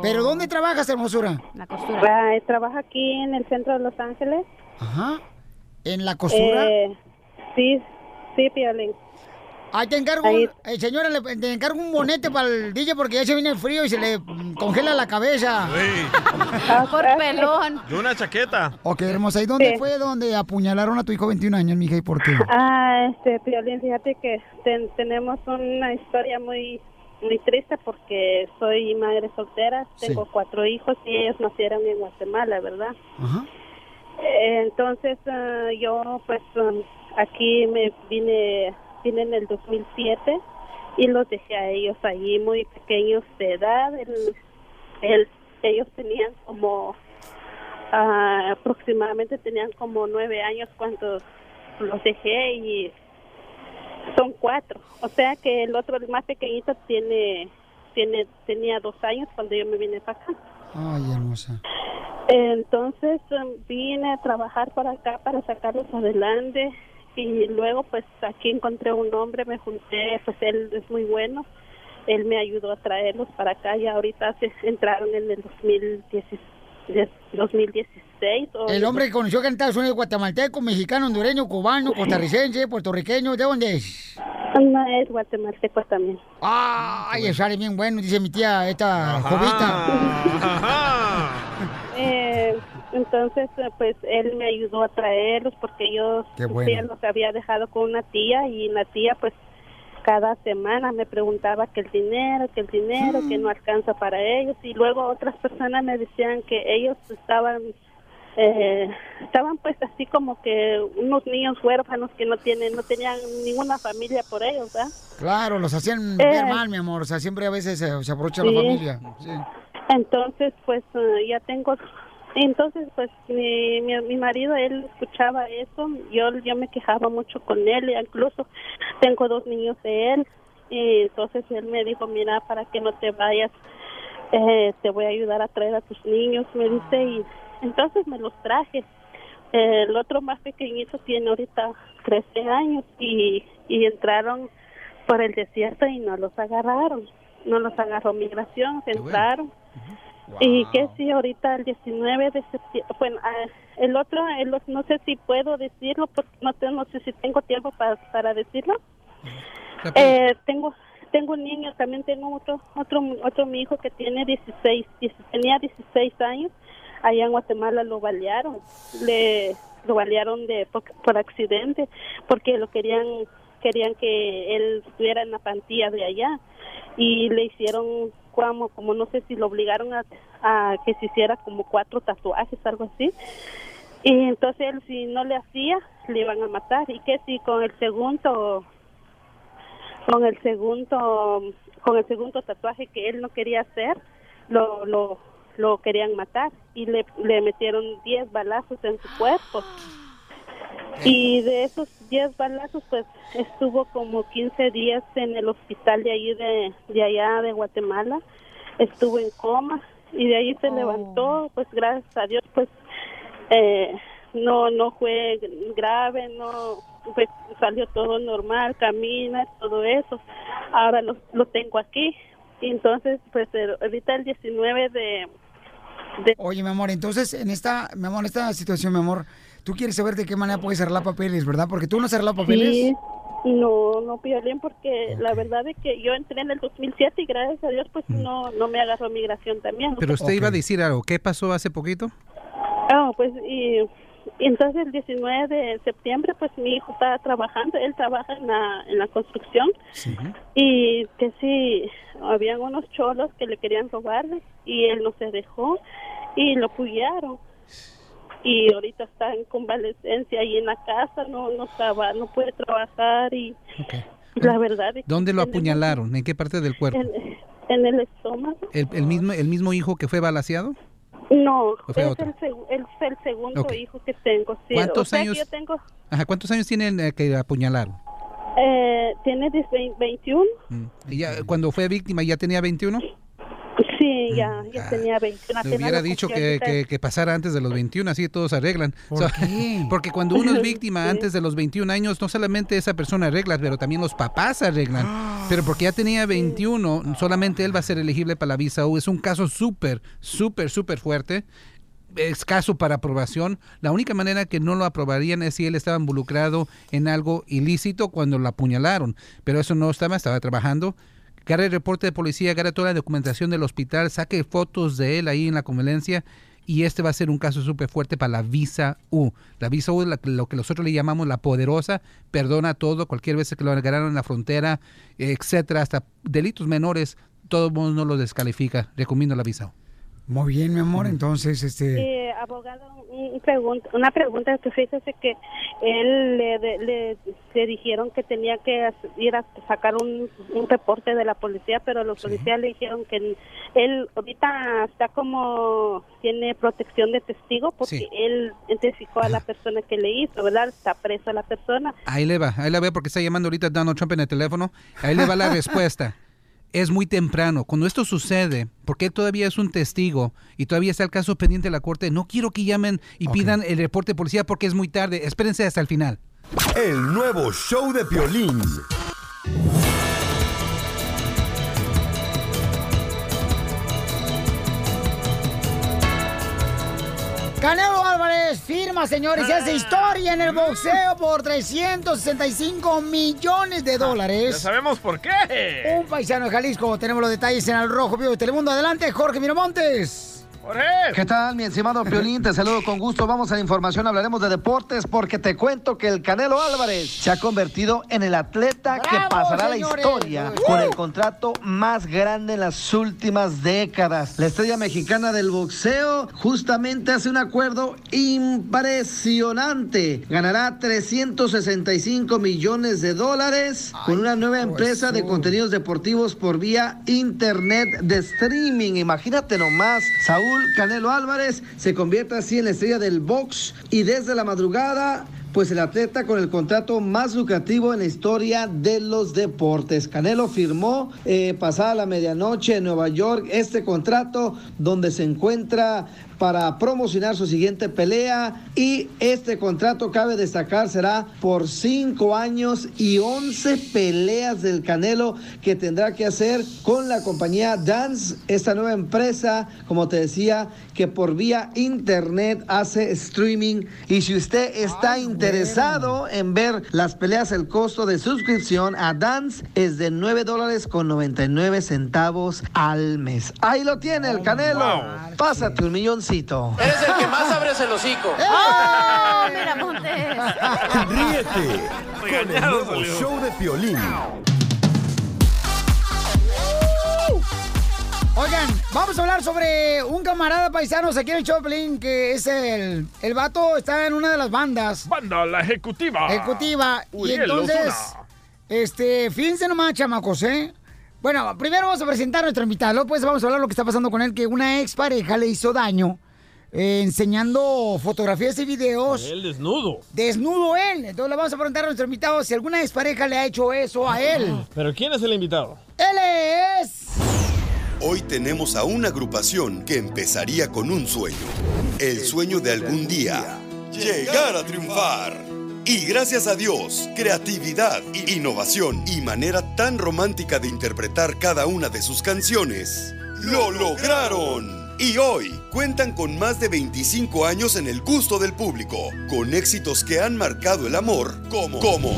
¿Pero dónde trabajas, hermosura? La Ah, trabajo aquí en el centro de Los Ángeles. Ajá. ¿En la costura? Eh, sí, sí, Piolín. Ahí te encargo, un- eh, señora, le, te encargo un bonete para el DJ porque ya se viene el frío y se le congela la cabeza. Por pelón. De una chaqueta. Ok, hermosa. ¿Y dónde Sí. fue donde apuñalaron a tu hijo 21 años, mija? ¿Y por qué? Ah, este, Piolín, fíjate que ten- tenemos una historia muy muy triste porque soy madre soltera, tengo cuatro hijos y ellos nacieron en Guatemala, ¿verdad? Ajá. Eh, Entonces ah, yo pues um, aquí me vine, vine en el 2007 y los dejé a ellos allí muy pequeños de edad. El- el- ellos tenían como ah, aproximadamente tenían como nueve años cuando los dejé y son cuatro. O sea que el otro, el más pequeñito, tiene tiene tenía dos años cuando yo me vine para acá. Ay, hermosa. Entonces em, vine a trabajar para acá para sacarlos adelante y luego pues aquí encontré un hombre, me junté, pues él es muy bueno, él me ayudó a traerlos para acá y ahorita se entraron en el 2016. 2016 o- El hombre que conoció que en Estados Unidos, guatemalteco, mexicano, hondureño, cubano, costarricense, puertorriqueño, ¿de dónde es? No, es guatemalteco también. Ay, eso sale bien bueno, dice mi tía, esta jovita. Eh, entonces, eh, pues él me ayudó a traerlos porque yo bueno. sí, los había dejado con una tía y la tía, pues cada semana me preguntaba que el dinero, que el dinero, que no alcanza para ellos y luego otras personas me decían que ellos estaban eh, estaban pues así como que unos niños huérfanos que no tienen, no tenían ninguna familia por ellos, ¿verdad? Claro, los hacían Eh. ver mal, mi amor. O sea, siempre a veces se, se aprovecha la familia. Sí. Entonces, pues eh, ya tengo, entonces pues mi, mi, mi marido, él escuchaba eso, yo, yo me quejaba mucho con él, e incluso tengo dos niños de él, y entonces él me dijo, mira, para que no te vayas, eh, te voy a ayudar a traer a tus niños, me dice, y entonces me los traje. El otro más pequeñito tiene ahorita 13 años y, y entraron por el desierto y no los agarraron, no los agarró migración, se entraron. Y que si ahorita el 19 de septiembre, bueno, ah, el otro, el no sé si puedo decirlo, porque no, te- no sé si tengo tiempo para, para decirlo. Eh, tengo tengo un niño, también tengo otro otro otro mi hijo que tiene 16, 10 tenía 16 años, allá en Guatemala lo balearon, le lo balearon de por, por accidente porque lo querían querían que él estuviera en la plantilla de allá y le hicieron como como no sé si lo obligaron a, a que se hiciera como cuatro tatuajes algo así. Y entonces él si no le hacía le iban a matar. Y que si con el segundo con el segundo con el segundo tatuaje que él no quería hacer lo lo lo querían matar. Y le, le metieron 10 balazos en su cuerpo y de esos 10 balazos pues estuvo como 15 días en el hospital de ahí de, de allá de Guatemala. Estuvo en coma y de ahí se levantó pues gracias a Dios pues eh, no no fue grave no pues salió todo normal camina todo eso. Ahora lo, lo tengo aquí. Y entonces pues ahorita el 19 de Oye, mi amor, entonces en esta, mi amor, en esta situación, mi amor, tú quieres saber de qué manera puedes arreglar papeles, ¿verdad? Porque tú no has arreglado papeles. Sí, no, no Piolín, porque la verdad es que yo entré en el 2007 y gracias a Dios pues no, no me agarró migración también. Pero usted iba a decir algo. ¿Qué pasó hace poquito? Ah, pues y, y entonces el 19 de septiembre pues mi hijo estaba trabajando, él trabaja en la, en la construcción y que sí, habían unos cholos que le querían robarle y él no se dejó y lo pullaron y ahorita está en convalescencia ahí en la casa, no no estaba, no puede trabajar y la verdad es ¿Dónde lo apuñalaron? ¿En qué parte del cuerpo? En, en el estómago. ¿El, el mismo, ¿El mismo hijo que fue balaseado? No, ¿O fue es el, el, el segundo Ok. hijo que tengo. Sí. ¿Cuántos o sea años? yo tengo, Ajá, ¿Cuántos años tienen eh, que apuñalaron? eh, tiene 10, 21. ¿Y ya, cuando fue víctima ya tenía 21? Sí, ya, ya tenía 21. Le apenas hubiera dicho que, que- que pasara antes de los 21, así todos se arreglan. ¿Por qué? Porque cuando uno es víctima antes de los 21 años, no solamente esa persona arregla, pero también los papás arreglan. Pero porque ya tenía 21, solamente él va a ser elegible para la visa U. Es un caso súper, súper, súper fuerte. Es caso para aprobación. La única manera que no lo aprobarían es si él estaba involucrado en algo ilícito cuando lo apuñalaron. Pero eso no estaba, estaba trabajando. Agarre el reporte de policía, agarre toda la documentación del hospital, saque fotos de él ahí en la convalencia y este va a ser un caso súper fuerte para la visa U. La visa U la- lo que nosotros le llamamos la poderosa, perdona todo, cualquier vez que lo agarraron en la frontera, etcétera, hasta delitos menores, todo el mundo no lo descalifica. Recomiendo la visa U. Muy bien, mi amor, entonces, este... Eh, abogado, un pregun- una pregunta que fíjese que él le, de- le, le dijeron que tenía que ir a sacar un, un reporte de la policía, pero los policías le dijeron que él ahorita está como tiene protección de testigo porque Sí. él identificó a la persona que le hizo, ¿verdad? Está presa la persona. Ahí le va, ahí la ve porque está llamando ahorita Donald Trump en el teléfono. Ahí le va la respuesta. Es muy temprano. Cuando esto sucede, porque él todavía es un testigo y todavía está el caso pendiente de la corte, no quiero que llamen y pidan el reporte de policía porque es muy tarde. Espérense hasta el final. El nuevo show de Piolín. Canelo Álvarez firma, señores, y hace historia en el boxeo por 365 millones de Ya dólares. sabemos por qué. Un paisano de Jalisco. Tenemos los detalles en el Rojo Vivo de Telemundo. Adelante, Jorge Miramontes. ¿Qué tal, mi estimado Piolín? Te saludo con gusto. Vamos a la información, hablaremos de deportes porque te cuento que el Canelo Álvarez se ha convertido en el atleta que ¡Bravo, pasará la señores! historia con el contrato más grande en las últimas décadas. La estrella mexicana del boxeo justamente hace un acuerdo impresionante. Ganará 365 millones de dólares con una nueva empresa de contenidos deportivos por vía internet de streaming. Imagínate nomás, Saúl Canelo Álvarez se convierte así en la estrella del box y desde la madrugada pues el atleta con el contrato más lucrativo en la historia de los deportes. Canelo firmó eh, pasada la medianoche en Nueva York este contrato donde se encuentra para promocionar su siguiente pelea y este contrato cabe destacar será por cinco años y 11 peleas del Canelo que tendrá que hacer con la compañía Dance, esta nueva empresa, como te decía, que por vía internet hace streaming y si usted está interesado en ver las peleas, el costo de suscripción a Dance es de 9 dólares con 99 centavos al mes. Ahí lo tiene el Canelo. Pásate un Eres el que más abres el hocico. ¡Oh, mira, Montes! Ríete con el nuevo show de Piolín. Oigan, vamos a hablar sobre un camarada paisano aquí en el Choplin, que es el, el vato, está en una de las bandas. Banda, la ejecutiva. Ejecutiva. y Uriel entonces, Ozuna. este, fíjense nomás, chamacos, ¿eh? Bueno, primero vamos a presentar a nuestro invitado, luego pues vamos a hablar lo que está pasando con él, que una expareja le hizo daño eh, enseñando fotografías y videos. El desnudo. Desnudo él. Entonces le vamos a preguntar a nuestro invitado si alguna expareja le ha hecho eso a él. ¿Pero quién es el invitado? Él es... Hoy tenemos a una agrupación que empezaría con un sueño. El sueño de algún día llegar a triunfar. Y gracias a Dios, creatividad, innovación y manera tan romántica de interpretar cada una de sus canciones, lo lograron. Y hoy cuentan con más de 25 años en el gusto del público, con éxitos que han marcado el amor como como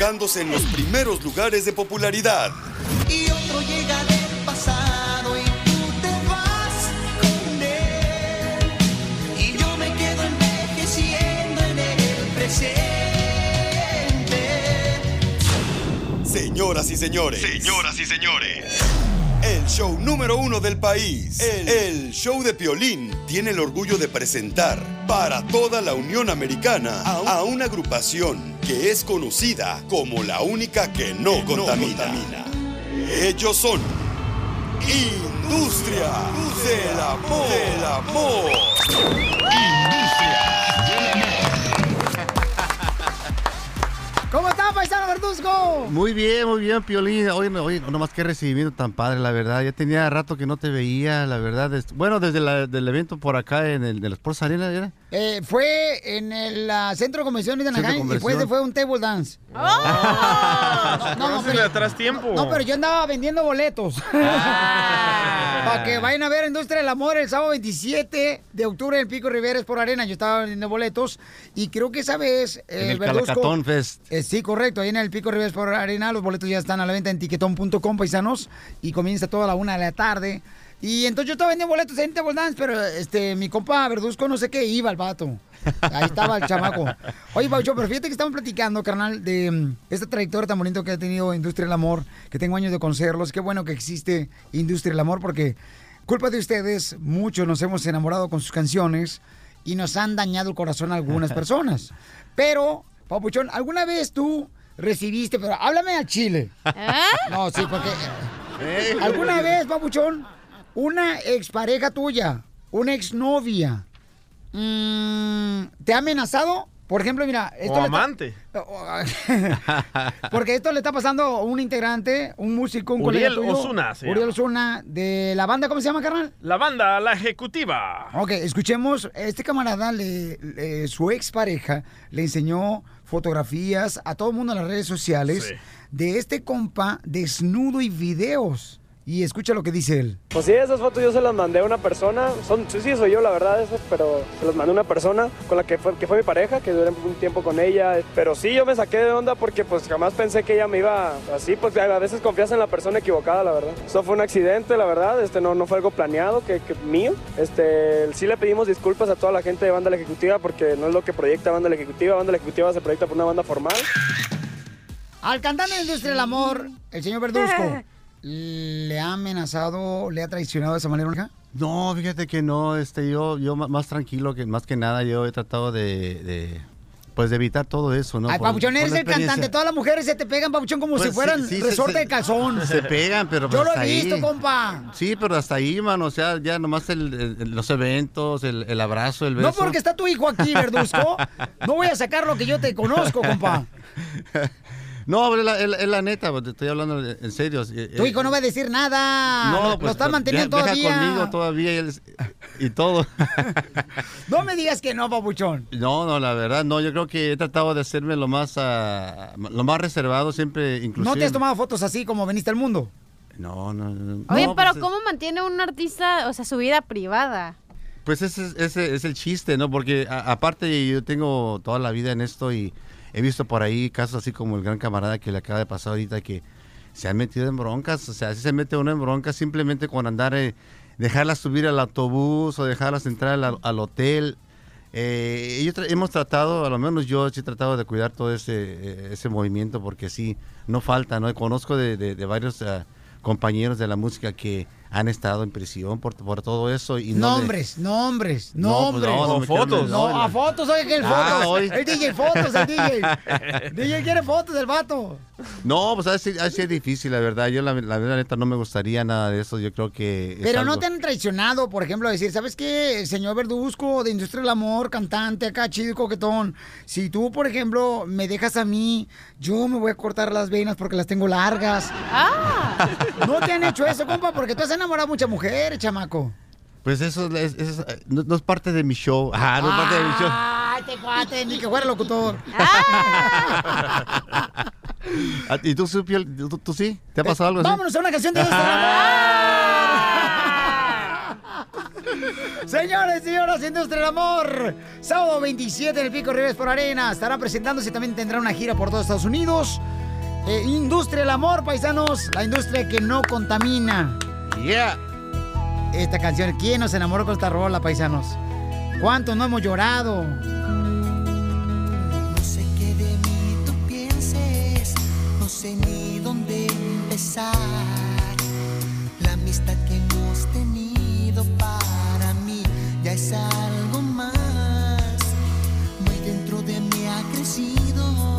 colocándose en los primeros lugares de popularidad. Y otro llega del pasado y tú te vas con él. Y yo me quedo envejeciendo en el presente. Señoras y señores. Señoras y señores. El show número uno del país, el, el show de Piolín, tiene el orgullo de presentar para toda la Unión Americana a, a una agrupación que es conocida como la única que no, contamina. Ellos son Industria del Amor. Del amor. ¿Cómo está, paisano Verduzco? Muy bien, muy bien, Piolín. Oye, oye, nomás qué recibimiento tan padre, la verdad. Ya tenía rato que no te veía, la verdad. Bueno, desde la- del evento por acá en el de la Sports Arena, ¿era? Eh, fue en el ah, centro de convenciones de Anaheim y después fue un table dance. No, pero- atrás tiempo. No, pero yo andaba vendiendo boletos. Para que vayan a ver Industria del Amor el sábado 27 de octubre en Pico Riveres por Arena. Yo estaba vendiendo boletos y creo que esa vez eh, En el Verduzco- Calacatón Fest. Eh, sí, correcto. Ahí en el Pico Riveres por Arena los boletos ya están a la venta en tiquetón.com, paisanos. Y comienza toda la una de la tarde. Y entonces yo estaba vendiendo boletos en Table Dance, pero este, mi compa Verduzco no sé qué iba el vato. Ahí estaba el chamaco. Oye, Paucho, pero fíjate que estamos platicando, carnal, de mm, esta trayectoria tan bonita que ha tenido Industria del Amor, que tengo años de conocerlos. Qué bueno que existe Industria del Amor, porque culpa de ustedes, muchos nos hemos enamorado con sus canciones y nos han dañado el corazón a algunas personas. Pero, Papuchón, ¿alguna vez tú recibiste, pero háblame al chile? No, sí, porque... ¿Eh? ¿Alguna vez, Papuchón, una expareja tuya, una exnovia, mm, te ha amenazado Por ejemplo, mira, esto O le está- amante. Porque esto le está pasando a un integrante, un músico, un Uriel colega tuyo, Osuna se Uriel. Osuna, de la banda, ¿cómo se llama, carnal? La banda La Ejecutiva. Ok, escuchemos, este camarada, le, le- su expareja, le enseñó fotografías a todo el mundo en las redes sociales Sí. de este compa desnudo y videos. Y escucha lo que dice él. Pues sí, esas fotos yo se las mandé a una persona, son, sí, sí, soy yo la verdad, eso, pero se las mandé a una persona con la que fue, que fue mi pareja, que duré un tiempo con ella, pero sí, yo me saqué de onda porque pues jamás pensé que ella me iba así, pues a veces confías en la persona equivocada, la verdad. Eso fue un accidente, la verdad, este no, no fue algo planeado, que, que mío. Este, sí le pedimos disculpas a toda la gente de Banda La Ejecutiva porque no es lo que proyecta Banda La Ejecutiva, Banda La Ejecutiva se proyecta por una banda formal. Al cantante de industria del amor, el señor Verduzco, ¿le ha amenazado, le ha traicionado de esa manera, hija? No, fíjate que no, este, yo, yo más tranquilo que más que nada, yo he tratado de, de, pues de evitar todo eso, ¿no? Ay, Por- Papuchón, por eres el cantante. Todas las mujeres se te pegan, Papuchón, como Pues si fueran sí, sí, resorte se- de calzón. Se pegan, pero Yo pues lo he visto, ahí. compa. Sí, pero hasta ahí, mano, o sea, ya nomás el- el- los eventos, el, el abrazo, el beso. No porque está tu hijo aquí, Verduzco. No voy a sacar lo que yo te conozco, compa. No, pero es la, es la- neta, pues, te estoy hablando en serio. eh, Tu hijo no va a decir nada. lo, lo está manteniendo viaja todavía. conmigo todavía y, él es- y todo. No me digas que no, Papuchón. No, no, la verdad, no, yo creo que he tratado de hacerme lo más, ah, lo más reservado siempre, inclusive. ¿No te has tomado fotos así como veniste al mundo? No, no, no. Oye, No, pero pues, ¿cómo mantiene un artista, o sea, su vida privada? Pues ese, es- ese es el chiste, ¿no? Porque a- aparte yo tengo toda la vida en esto y he visto por ahí casos así como el gran camarada que le acaba de pasar ahorita que se han metido en broncas, o sea, si se mete uno en broncas simplemente con andar, eh, dejarlas subir al autobús o dejarlas entrar al, hotel. Eh, hemos tratado, a lo menos yo sí he tratado de cuidar todo ese, eh, ese movimiento porque sí, no falta, ¿no? Conozco de, de- de varios ah, compañeros de la música que han estado en prisión por, por todo eso y no le- Nombres, nombres, No, pues nombres. no, meter- No, a fotos, oye, que el Ah, fotos. hoy. El DJ fotos, el DJ. DJ quiere fotos del vato. No, pues así, así es difícil, la verdad. Yo la, la verdad neta no me gustaría nada de eso. Yo creo que es Pero no te han traicionado, por ejemplo, decir, ¿sabes qué? Señor Verduzco, de Industria del Amor, cantante acá, chido y coquetón. Si tú, por ejemplo, me dejas a mí, yo me voy a cortar las venas porque las tengo largas. ¡Ah! No te han hecho eso, compa, porque tú has enamorado a muchas mujeres, chamaco. Pues eso es, es- es- no, no es parte de mi show. Ah, no es parte de mi show. Ay, te cuate, ni que fuera locutor. Ah, ¿Y tú, tú, tú sí? ¿Te ha pasado algo así? Vámonos a una canción de Industria del Amor. Señores, señoras, Industria del Amor. Sábado 27 en el Pico Rivers por Arena. Estará presentándose y también tendrá una gira por todos Estados Unidos. Eh, industria del Amor, paisanos. La industria que no contamina. Yeah. Esta canción, ¿quién nos enamoró con esta rola, paisanos? ¿Cuántos no hemos llorado? No sé qué de mí tú pienses, no sé ni dónde empezar. La amistad que hemos tenido para mí ya es algo más. Muy dentro de mí ha crecido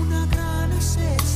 una gran necesidad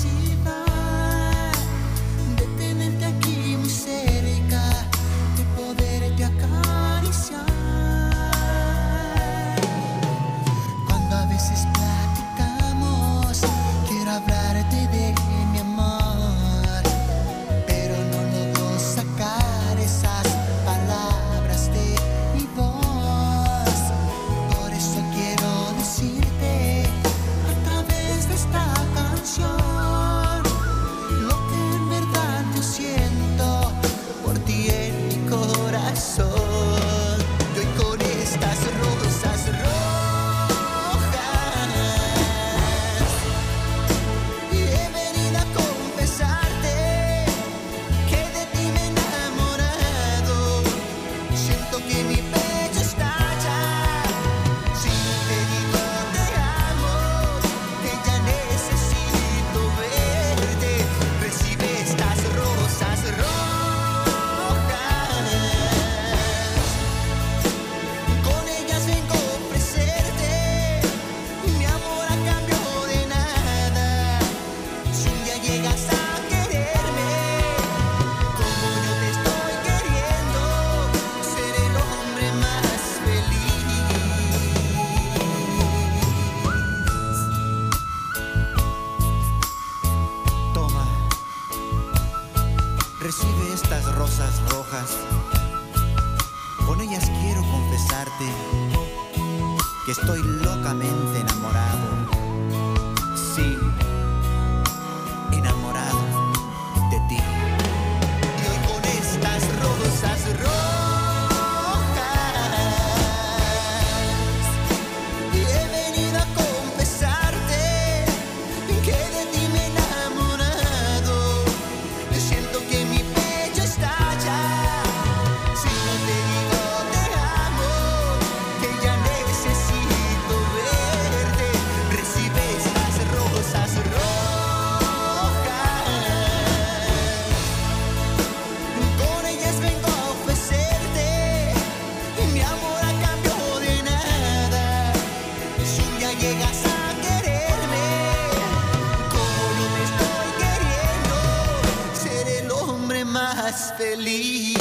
más feliz.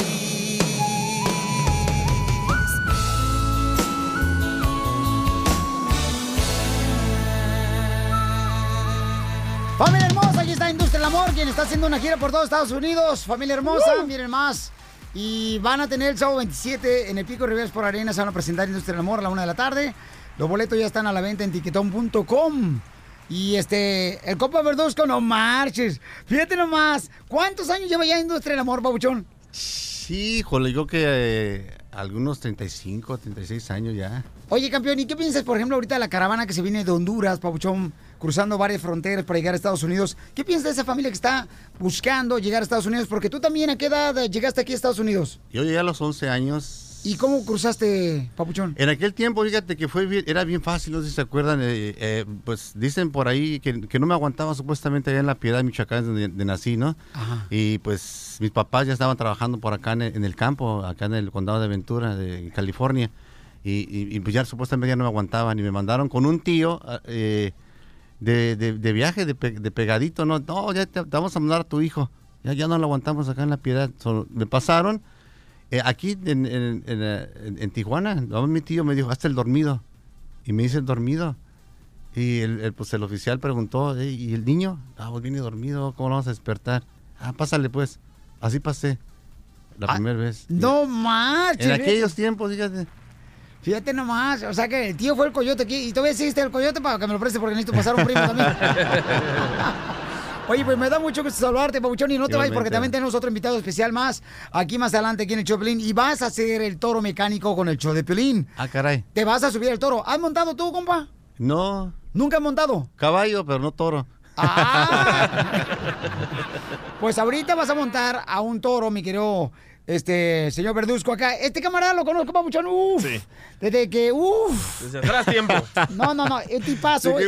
Familia hermosa, aquí está Industria del Amor, quien está haciendo una gira por todos Estados Unidos. Familia hermosa, miren más. Y van a tener el sábado 27 en el Pico Rivera por Arena. Se van a presentar Industria del Amor a la una de la tarde. Los boletos ya están a la venta en tiquetón.com. Y este, el Copa Verduzco, no marches. Fíjate nomás, ¿cuántos años lleva ya Industria del Amor, Babuchón? Sí, híjole, yo que eh, algunos 35, 36 años ya. Oye, campeón, ¿y qué piensas, por ejemplo, ahorita de la caravana que se viene de Honduras, Pabuchón, cruzando varias fronteras para llegar a Estados Unidos? ¿Qué piensas de esa familia que está buscando llegar a Estados Unidos? Porque tú también, ¿a qué edad llegaste aquí a Estados Unidos? Yo llegué a los 11 años. ¿Y cómo cruzaste, Papuchón? En aquel tiempo, fíjate que fue bien- era bien fácil, no sé si se acuerdan, eh, eh, pues dicen por ahí que, que no me aguantaba supuestamente allá en La Piedad, Michoacán, donde, donde nací, ¿no? Ajá. Y pues mis papás ya estaban trabajando por acá en el, en el campo, acá en el condado de Ventura, de California. Y, y- y, pues ya supuestamente ya no me aguantaban y me mandaron con un tío eh, de, de- de viaje, de, pe- de pegadito, ¿no? No, ya te, te vamos a mandar a tu hijo. Ya, ya no lo aguantamos acá en La Piedad. So, me pasaron. Eh, aquí en, en- en, en- Tijuana, mi tío me dijo, hazte el dormido. Y me hice el dormido. Y el, el, pues el oficial preguntó, "Ey, ¿y el niño? Ah, pues viene dormido, ¿cómo lo vamos a despertar? Ah, pásale pues. Así pasé. La primera vez. No marches. En aquellos tiempos, fíjate. Fíjate nomás, o sea que el tío fue el coyote aquí. Y todavía existe el coyote para que me lo preste porque necesito pasar un primo también. Oye, pues me da mucho gusto saludarte, Pabuchón, y no te vayas porque también tenemos otro invitado especial más aquí más adelante aquí en el show de Piolín. Y vas a hacer el toro mecánico con el show de Piolín. Ah, caray. Te vas a subir el toro. ¿Has montado tú, compa? No, ¿Nunca has montado? caballo, pero no toro. Pues ahorita vas a montar a un toro, mi querido este señor Verduzco acá. Este camarada lo conozco, Pabuchón, uff. Sí. Desde que, uff. Desde atrás tiempo. No, no, no, el tipazo. Que,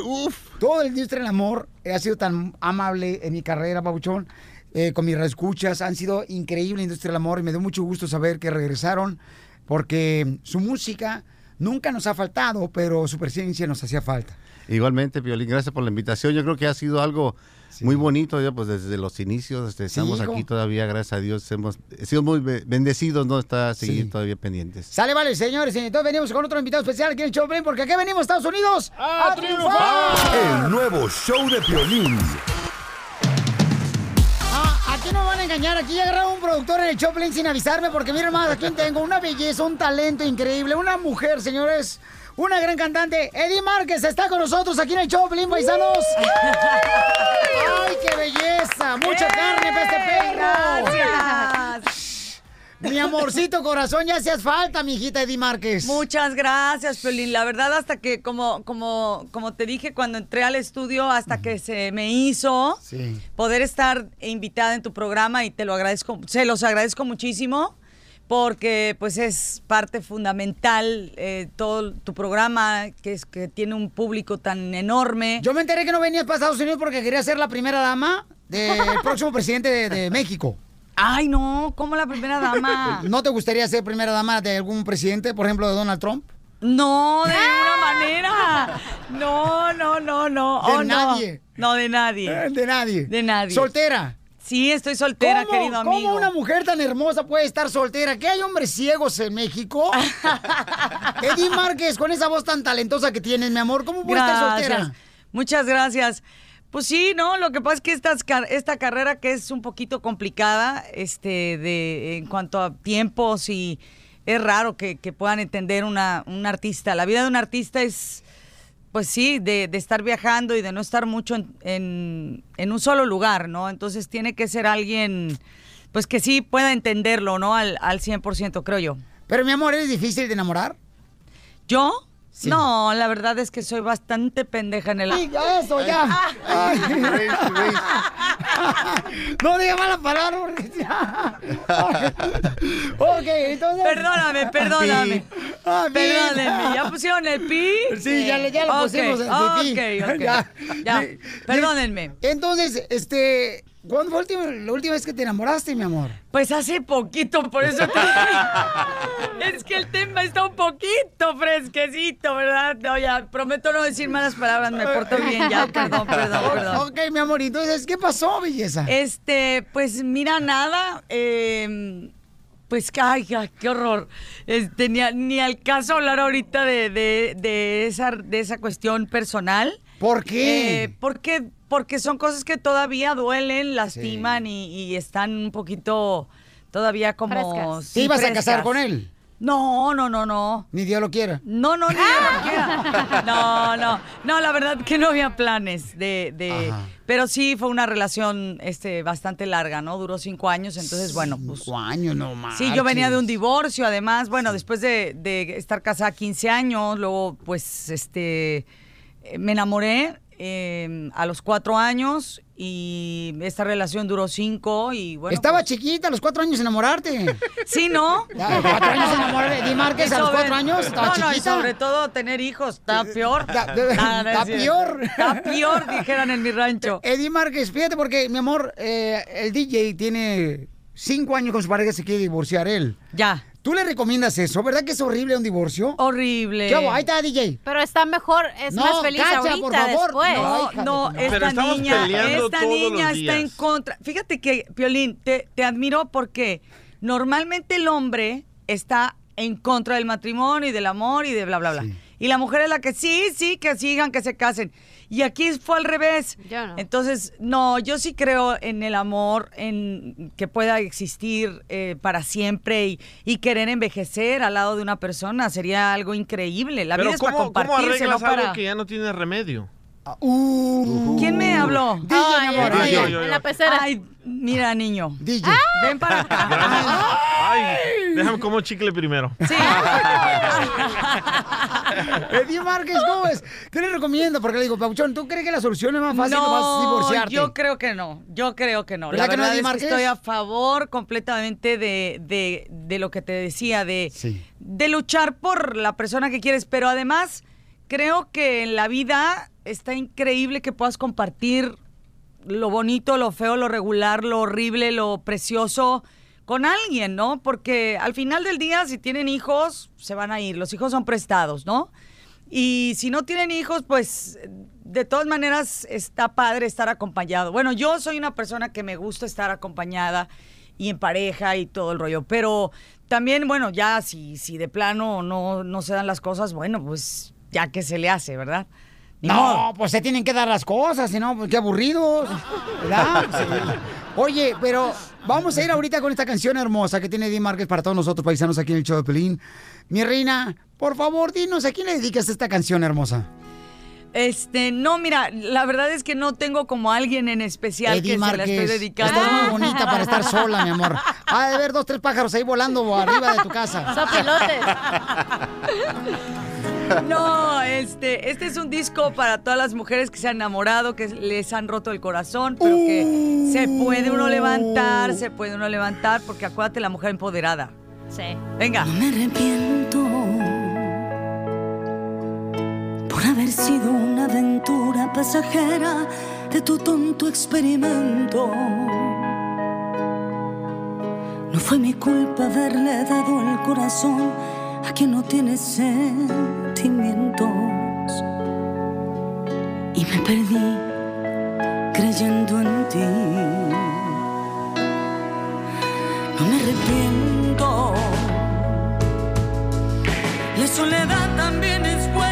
Todo el industria del amor ha sido tan amable en mi carrera, Pabuchón. eh, con mis reescuchas, han sido increíble industria del amor y me dio mucho gusto saber que regresaron porque su música nunca nos ha faltado, pero su presencia nos hacía falta. Igualmente, Violín, gracias por la invitación. Yo creo que ha sido algo muy bonito, ya pues desde los inicios, este, estamos aquí todavía, gracias a Dios, hemos sido muy be- bendecidos, ¿no? Está seguir Sí. todavía pendientes. Sale, vale, señores. Entonces venimos con otro invitado especial aquí en el show, porque aquí venimos, Estados Unidos, a, triunfar. El nuevo show de Piolín. Ah, aquí no van a engañar, aquí agarraron un productor en el Choplin sin avisarme, porque miren más, aquí tengo una belleza, un talento increíble, una mujer, señores, una gran cantante, Eddie Márquez está con nosotros aquí en el Choplin, paisanos. ¡Ay, qué belleza! ¡Mucha carne para este perro! Mi amorcito corazón, ya hacías falta, mi hijita Eddie Márquez. Muchas gracias, Piolín. La verdad, hasta que, como, como, como te dije cuando entré al estudio, hasta que se me hizo poder estar invitada en tu programa y te lo agradezco, se los agradezco muchísimo porque pues es parte fundamental eh, todo tu programa que es que tiene un público tan enorme. Yo me enteré que no venías para Estados Unidos porque quería ser la primera dama del próximo presidente de, de México. Ay, no, ¿cómo la primera dama? ¿No te gustaría ser primera dama de algún presidente, por ejemplo, de Donald Trump? No, de ninguna manera. No, no, no, no. De Oh, no. nadie. No, de nadie. Eh, De nadie. De nadie. ¿Soltera? Sí, estoy soltera, ¿Cómo- querido amigo. ¿Cómo una mujer tan hermosa puede estar soltera? ¿Que hay hombres ciegos en México? Eddie Márquez, con esa voz tan talentosa que tienes, mi amor, ¿cómo puede estar soltera? Muchas gracias. Pues sí, ¿no? Lo que pasa es que estas car- esta carrera que es un poquito complicada, este, de, en cuanto a tiempos y es raro que, que puedan entender una, un artista. La vida de un artista es, pues sí, de, de estar viajando y de no estar mucho en, en, en un solo lugar, ¿no? Entonces tiene que ser alguien, pues que sí pueda entenderlo, ¿no? Al, al 100%, creo yo. Pero mi amor, ¿es difícil de enamorar? ¿Yo? No, la verdad es que soy bastante pendeja en el... Diga eso ya. Ay. no diga mala palabra porque ya. ok, entonces. Perdóname, perdóname. Ah. Perdónenme, ¿ya pusieron el pi? Sí, ya, ya lo pusimos el pipí. Ok, ok. Ya. Ya, Sí. perdónenme. Entonces, este, ¿cuándo fue la última, la última vez que te enamoraste, mi amor? Pues hace poquito, por eso te- Es que el tema está un poquito fresquecito, ¿verdad? No, ya, prometo no decir malas palabras, me porto bien, ya, perdón, perdón, perdón. Ok, mi amor, ¿y entonces, ¿qué pasó, belleza? Este, pues mira, nada, eh, pues, ay, ay, qué horror. Este, ni, a- ni al caso hablar ahorita de, de, de esa, de esa cuestión personal. ¿Por qué? Eh, porque, porque son cosas que todavía duelen, lastiman y, y están un poquito todavía como... Frescas. sí, ¿Te ibas a casar con él? No, no, no, no. Ni Dios lo quiera. No, no, ni Dios lo quiera. No, no, no, la verdad que no había planes de, pero sí fue una relación este bastante larga, ¿no? Duró cinco años, entonces bueno, pues. Cinco años, no más. Sí, yo venía de un divorcio, además, bueno, después de, de estar casada 15 años, luego pues este me enamoré eh, a los cuatro años y esta relación duró cinco y bueno. Estaba pues- chiquita a los cuatro años enamorarte. Sí, ¿no? Ya, cuatro años enamorar de Eddie Márquez Y a los cuatro años, estaba no, no, y sobre todo tener hijos, está peor. Nada, no es está peor. Está peor, dijeran en mi rancho. Eddie Márquez, fíjate porque, mi amor, eh, el DJ tiene cinco años con su pareja, se quiere divorciar él. Ya. ¿Tú le recomiendas eso? ¿Verdad que es horrible un divorcio? Horrible. ¿Qué hago? Ahí está, DJ. Pero está mejor, es No, más feliz Cacha, ahorita por favor. después. No, no, esta niña, esta todos niña los está en contra. Fíjate que, Piolín, te, te admiro porque normalmente el hombre está en contra del matrimonio y del amor y de bla, bla, bla. Y la mujer es la que sí, sí, que sigan, que se casen. Y aquí fue al revés. Yo no. Entonces, no, yo sí creo en el amor, en que pueda existir eh, para siempre y, y querer envejecer al lado de una persona sería algo increíble. La Pero vida es para ¿cómo, ¿cómo compartirse, no arreglas algo para... que ya no tiene remedio? ¿Quién me habló? Mi amor, Ah, DJ. yo, yo, yo. En la pecera. Ay, mira, niño. DJ. Ven para acá. Ay, déjame como chicle primero. Sí. Eddie Márquez, ¿cómo es? ¿Qué le recomiendo? Porque le digo, Pauchón, ¿tú crees que la solución es más fácil que vas a divorciarte? yo creo que no. Yo creo que no. ¿Verdad La que no, verdad es que Márquez? estoy a favor completamente de, de- de lo que te decía, de, Sí. de luchar por la persona que quieres, pero además creo que en la vida está increíble que puedas compartir lo bonito, lo feo, lo regular, lo horrible, lo precioso con alguien, ¿no? Porque al final del día, si tienen hijos, se van a ir. Los hijos son prestados, ¿no? Y si no tienen hijos, pues de todas maneras está padre estar acompañado. Bueno, yo soy una persona que me gusta estar acompañada y en pareja y todo el rollo, pero también, bueno, ya si, si de plano no, no se dan las cosas, bueno, pues ya que se le hace, ¿verdad? No, pues se tienen que dar las cosas, si no, pues qué aburridos. ¿Verdad? Sí. Oye, pero vamos a ir ahorita con esta canción hermosa que tiene Eddie Márquez para todos nosotros paisanos aquí en el show de Pelín. Mi reina, por favor, dinos, ¿a quién le dedicas esta canción hermosa? Este, no, mira, la verdad es que no tengo como alguien en especial Eddie que se la estoy dedicando. estás muy bonita para estar sola, mi amor. Ha de haber dos, tres pájaros ahí volando arriba de tu casa. Son pilotes. No, este, este es un disco para todas las mujeres que se han enamorado, que les han roto el corazón, pero que se puede uno levantar, se puede uno levantar, porque acuérdate la mujer empoderada. Sí. Venga. No me arrepiento por haber sido una aventura pasajera de tu tonto experimento. No fue mi culpa haberle dado el corazón a quien no tiene sentimientos. Y me perdí creyendo en ti. No me arrepiento. La soledad también es buena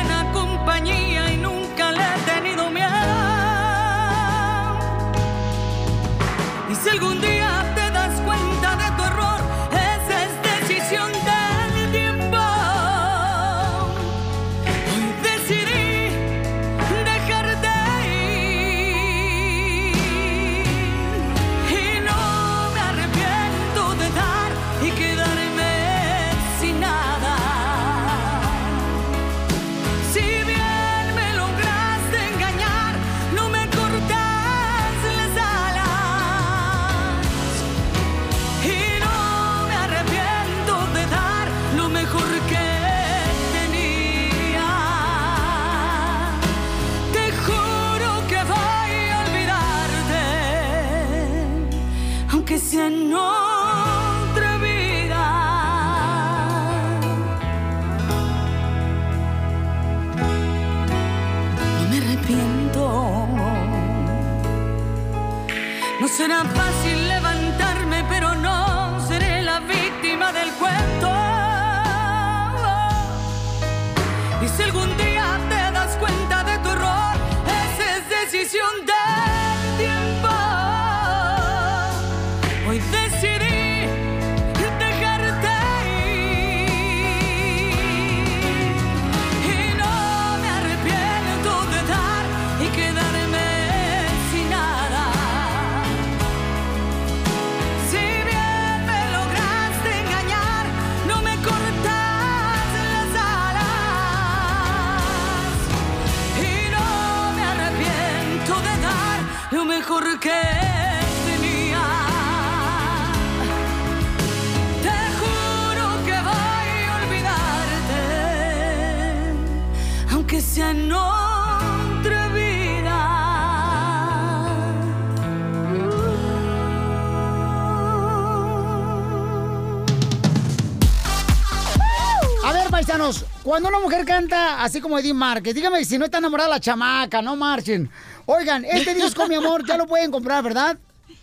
así como Edith Márquez, dígame si no está enamorada la chamaca, no marchen. Oigan, este disco, mi amor, ya lo pueden comprar, ¿verdad?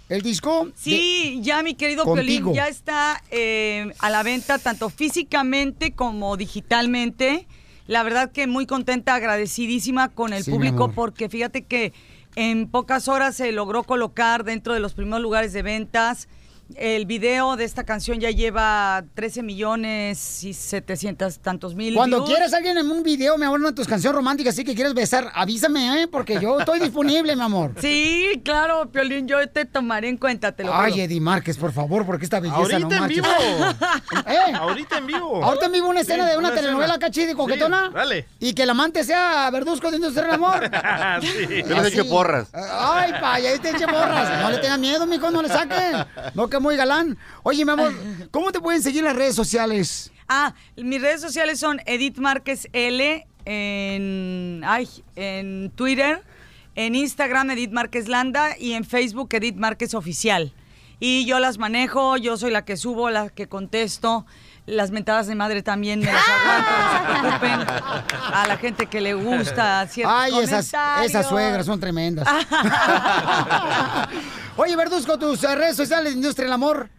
El disco. Sí, ya mi querido Contigo. Piolín, ya está eh, a la venta tanto físicamente como digitalmente. La verdad que muy contenta, agradecidísima con el Sí, público porque fíjate que en pocas horas se logró colocar dentro de los primeros lugares de ventas. El video de esta canción ya lleva 13 millones y 700 tantos mil Cuando views. quieras alguien en un video, mi amor, una de tus canciones románticas, así que quieres besar, avísame, ¿eh? Porque yo estoy disponible, mi amor. Sí, claro, Piolín, yo te tomaré en cuenta, te lo Ay, juro. Eddie Márquez, por favor, porque esta belleza Ahorita no en vivo. ¿Eh? Ahorita en vivo. Ahorita en vivo una escena Sí, de una, una telenovela escena. acá chida y coquetona. Sí, dale. Y que el amante sea Verduzco de del Amor. Yo Sí. les Así. echo porras. Ay, vaya, ahí te eche porras. No le tengas miedo, mijo, no le saquen. No, que muy galán. Oye, mi amor, ¿cómo te pueden seguir en las redes sociales? Ah, mis redes sociales son Edith Márquez L en, ay, en Twitter, en Instagram Edith Márquez Landa y en Facebook Edith Márquez Oficial. Y yo las manejo, yo soy la que subo, la que contesto. Las mentadas de madre también me las aguanto, no se preocupen. A la gente que le gusta ciertos Ay, esas, esas suegras son tremendas. Oye, Verduzco, tus eh, redes sociales de Industria del Amor.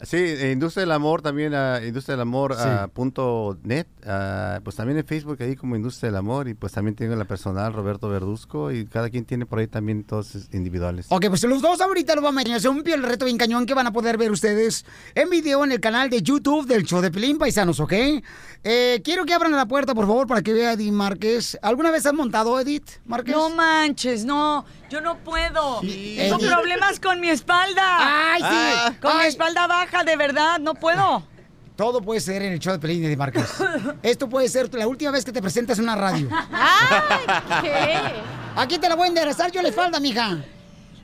Sí, Industria del Amor también, uh, Industria del Amor Sí. ah, punto net, ah, pues también en Facebook ahí como Industria del Amor y pues también tengo la personal Roberto Verduzco y cada quien tiene por ahí también todos es- individuales. Ok, pues los dos ahorita lo vamos a hacer un piel reto bien cañón que van a poder ver ustedes en video en el canal de YouTube del show de Pelín Paisanos, ¿ok? Eh, quiero que abran la puerta, por favor, para que vea a Edith Márquez. ¿Alguna vez has montado, Edith Márquez? No manches, no, yo no puedo. Tengo problemas con mi espalda. Ay, sí. Con mi Ay. espalda baja, de verdad, no puedo. Todo puede ser en el show de Pelín Edith Márquez. Esto puede ser la última vez que te presentas en una radio. ¿Qué? Aquí te la voy a enderezar yo la espalda, mija.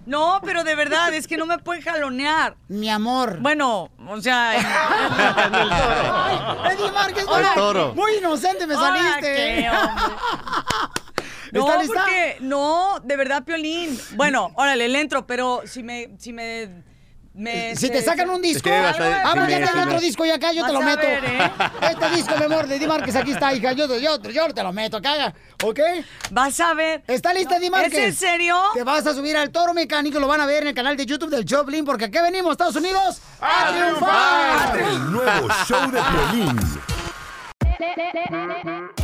No, pero de verdad, es que no me pueden jalonear. Mi amor. Bueno, o sea... Ay, Al muy- toro. muy inocente me saliste. qué, hombre. No, ¿Está lista? porque, no, de verdad, Piolín. Bueno, órale, le entro, pero si me, si me, me- Si te sacan un disco, Es que vas a- ah, sí, ya tengo otro disco ya acá, yo te lo a meto. ver, ¿eh? Este disco, mi amor, de Di Márquez, aquí está, hija. Yo, yo, yo te lo meto acá, ¿ok? Vas a ver. ¿Está lista, Di Márquez? ¿Es en serio? Te vas a subir al toro mecánico, lo van a ver en el canal de YouTube del Choplin, porque aquí venimos, Estados Unidos, a triunfar. El nuevo show de violín.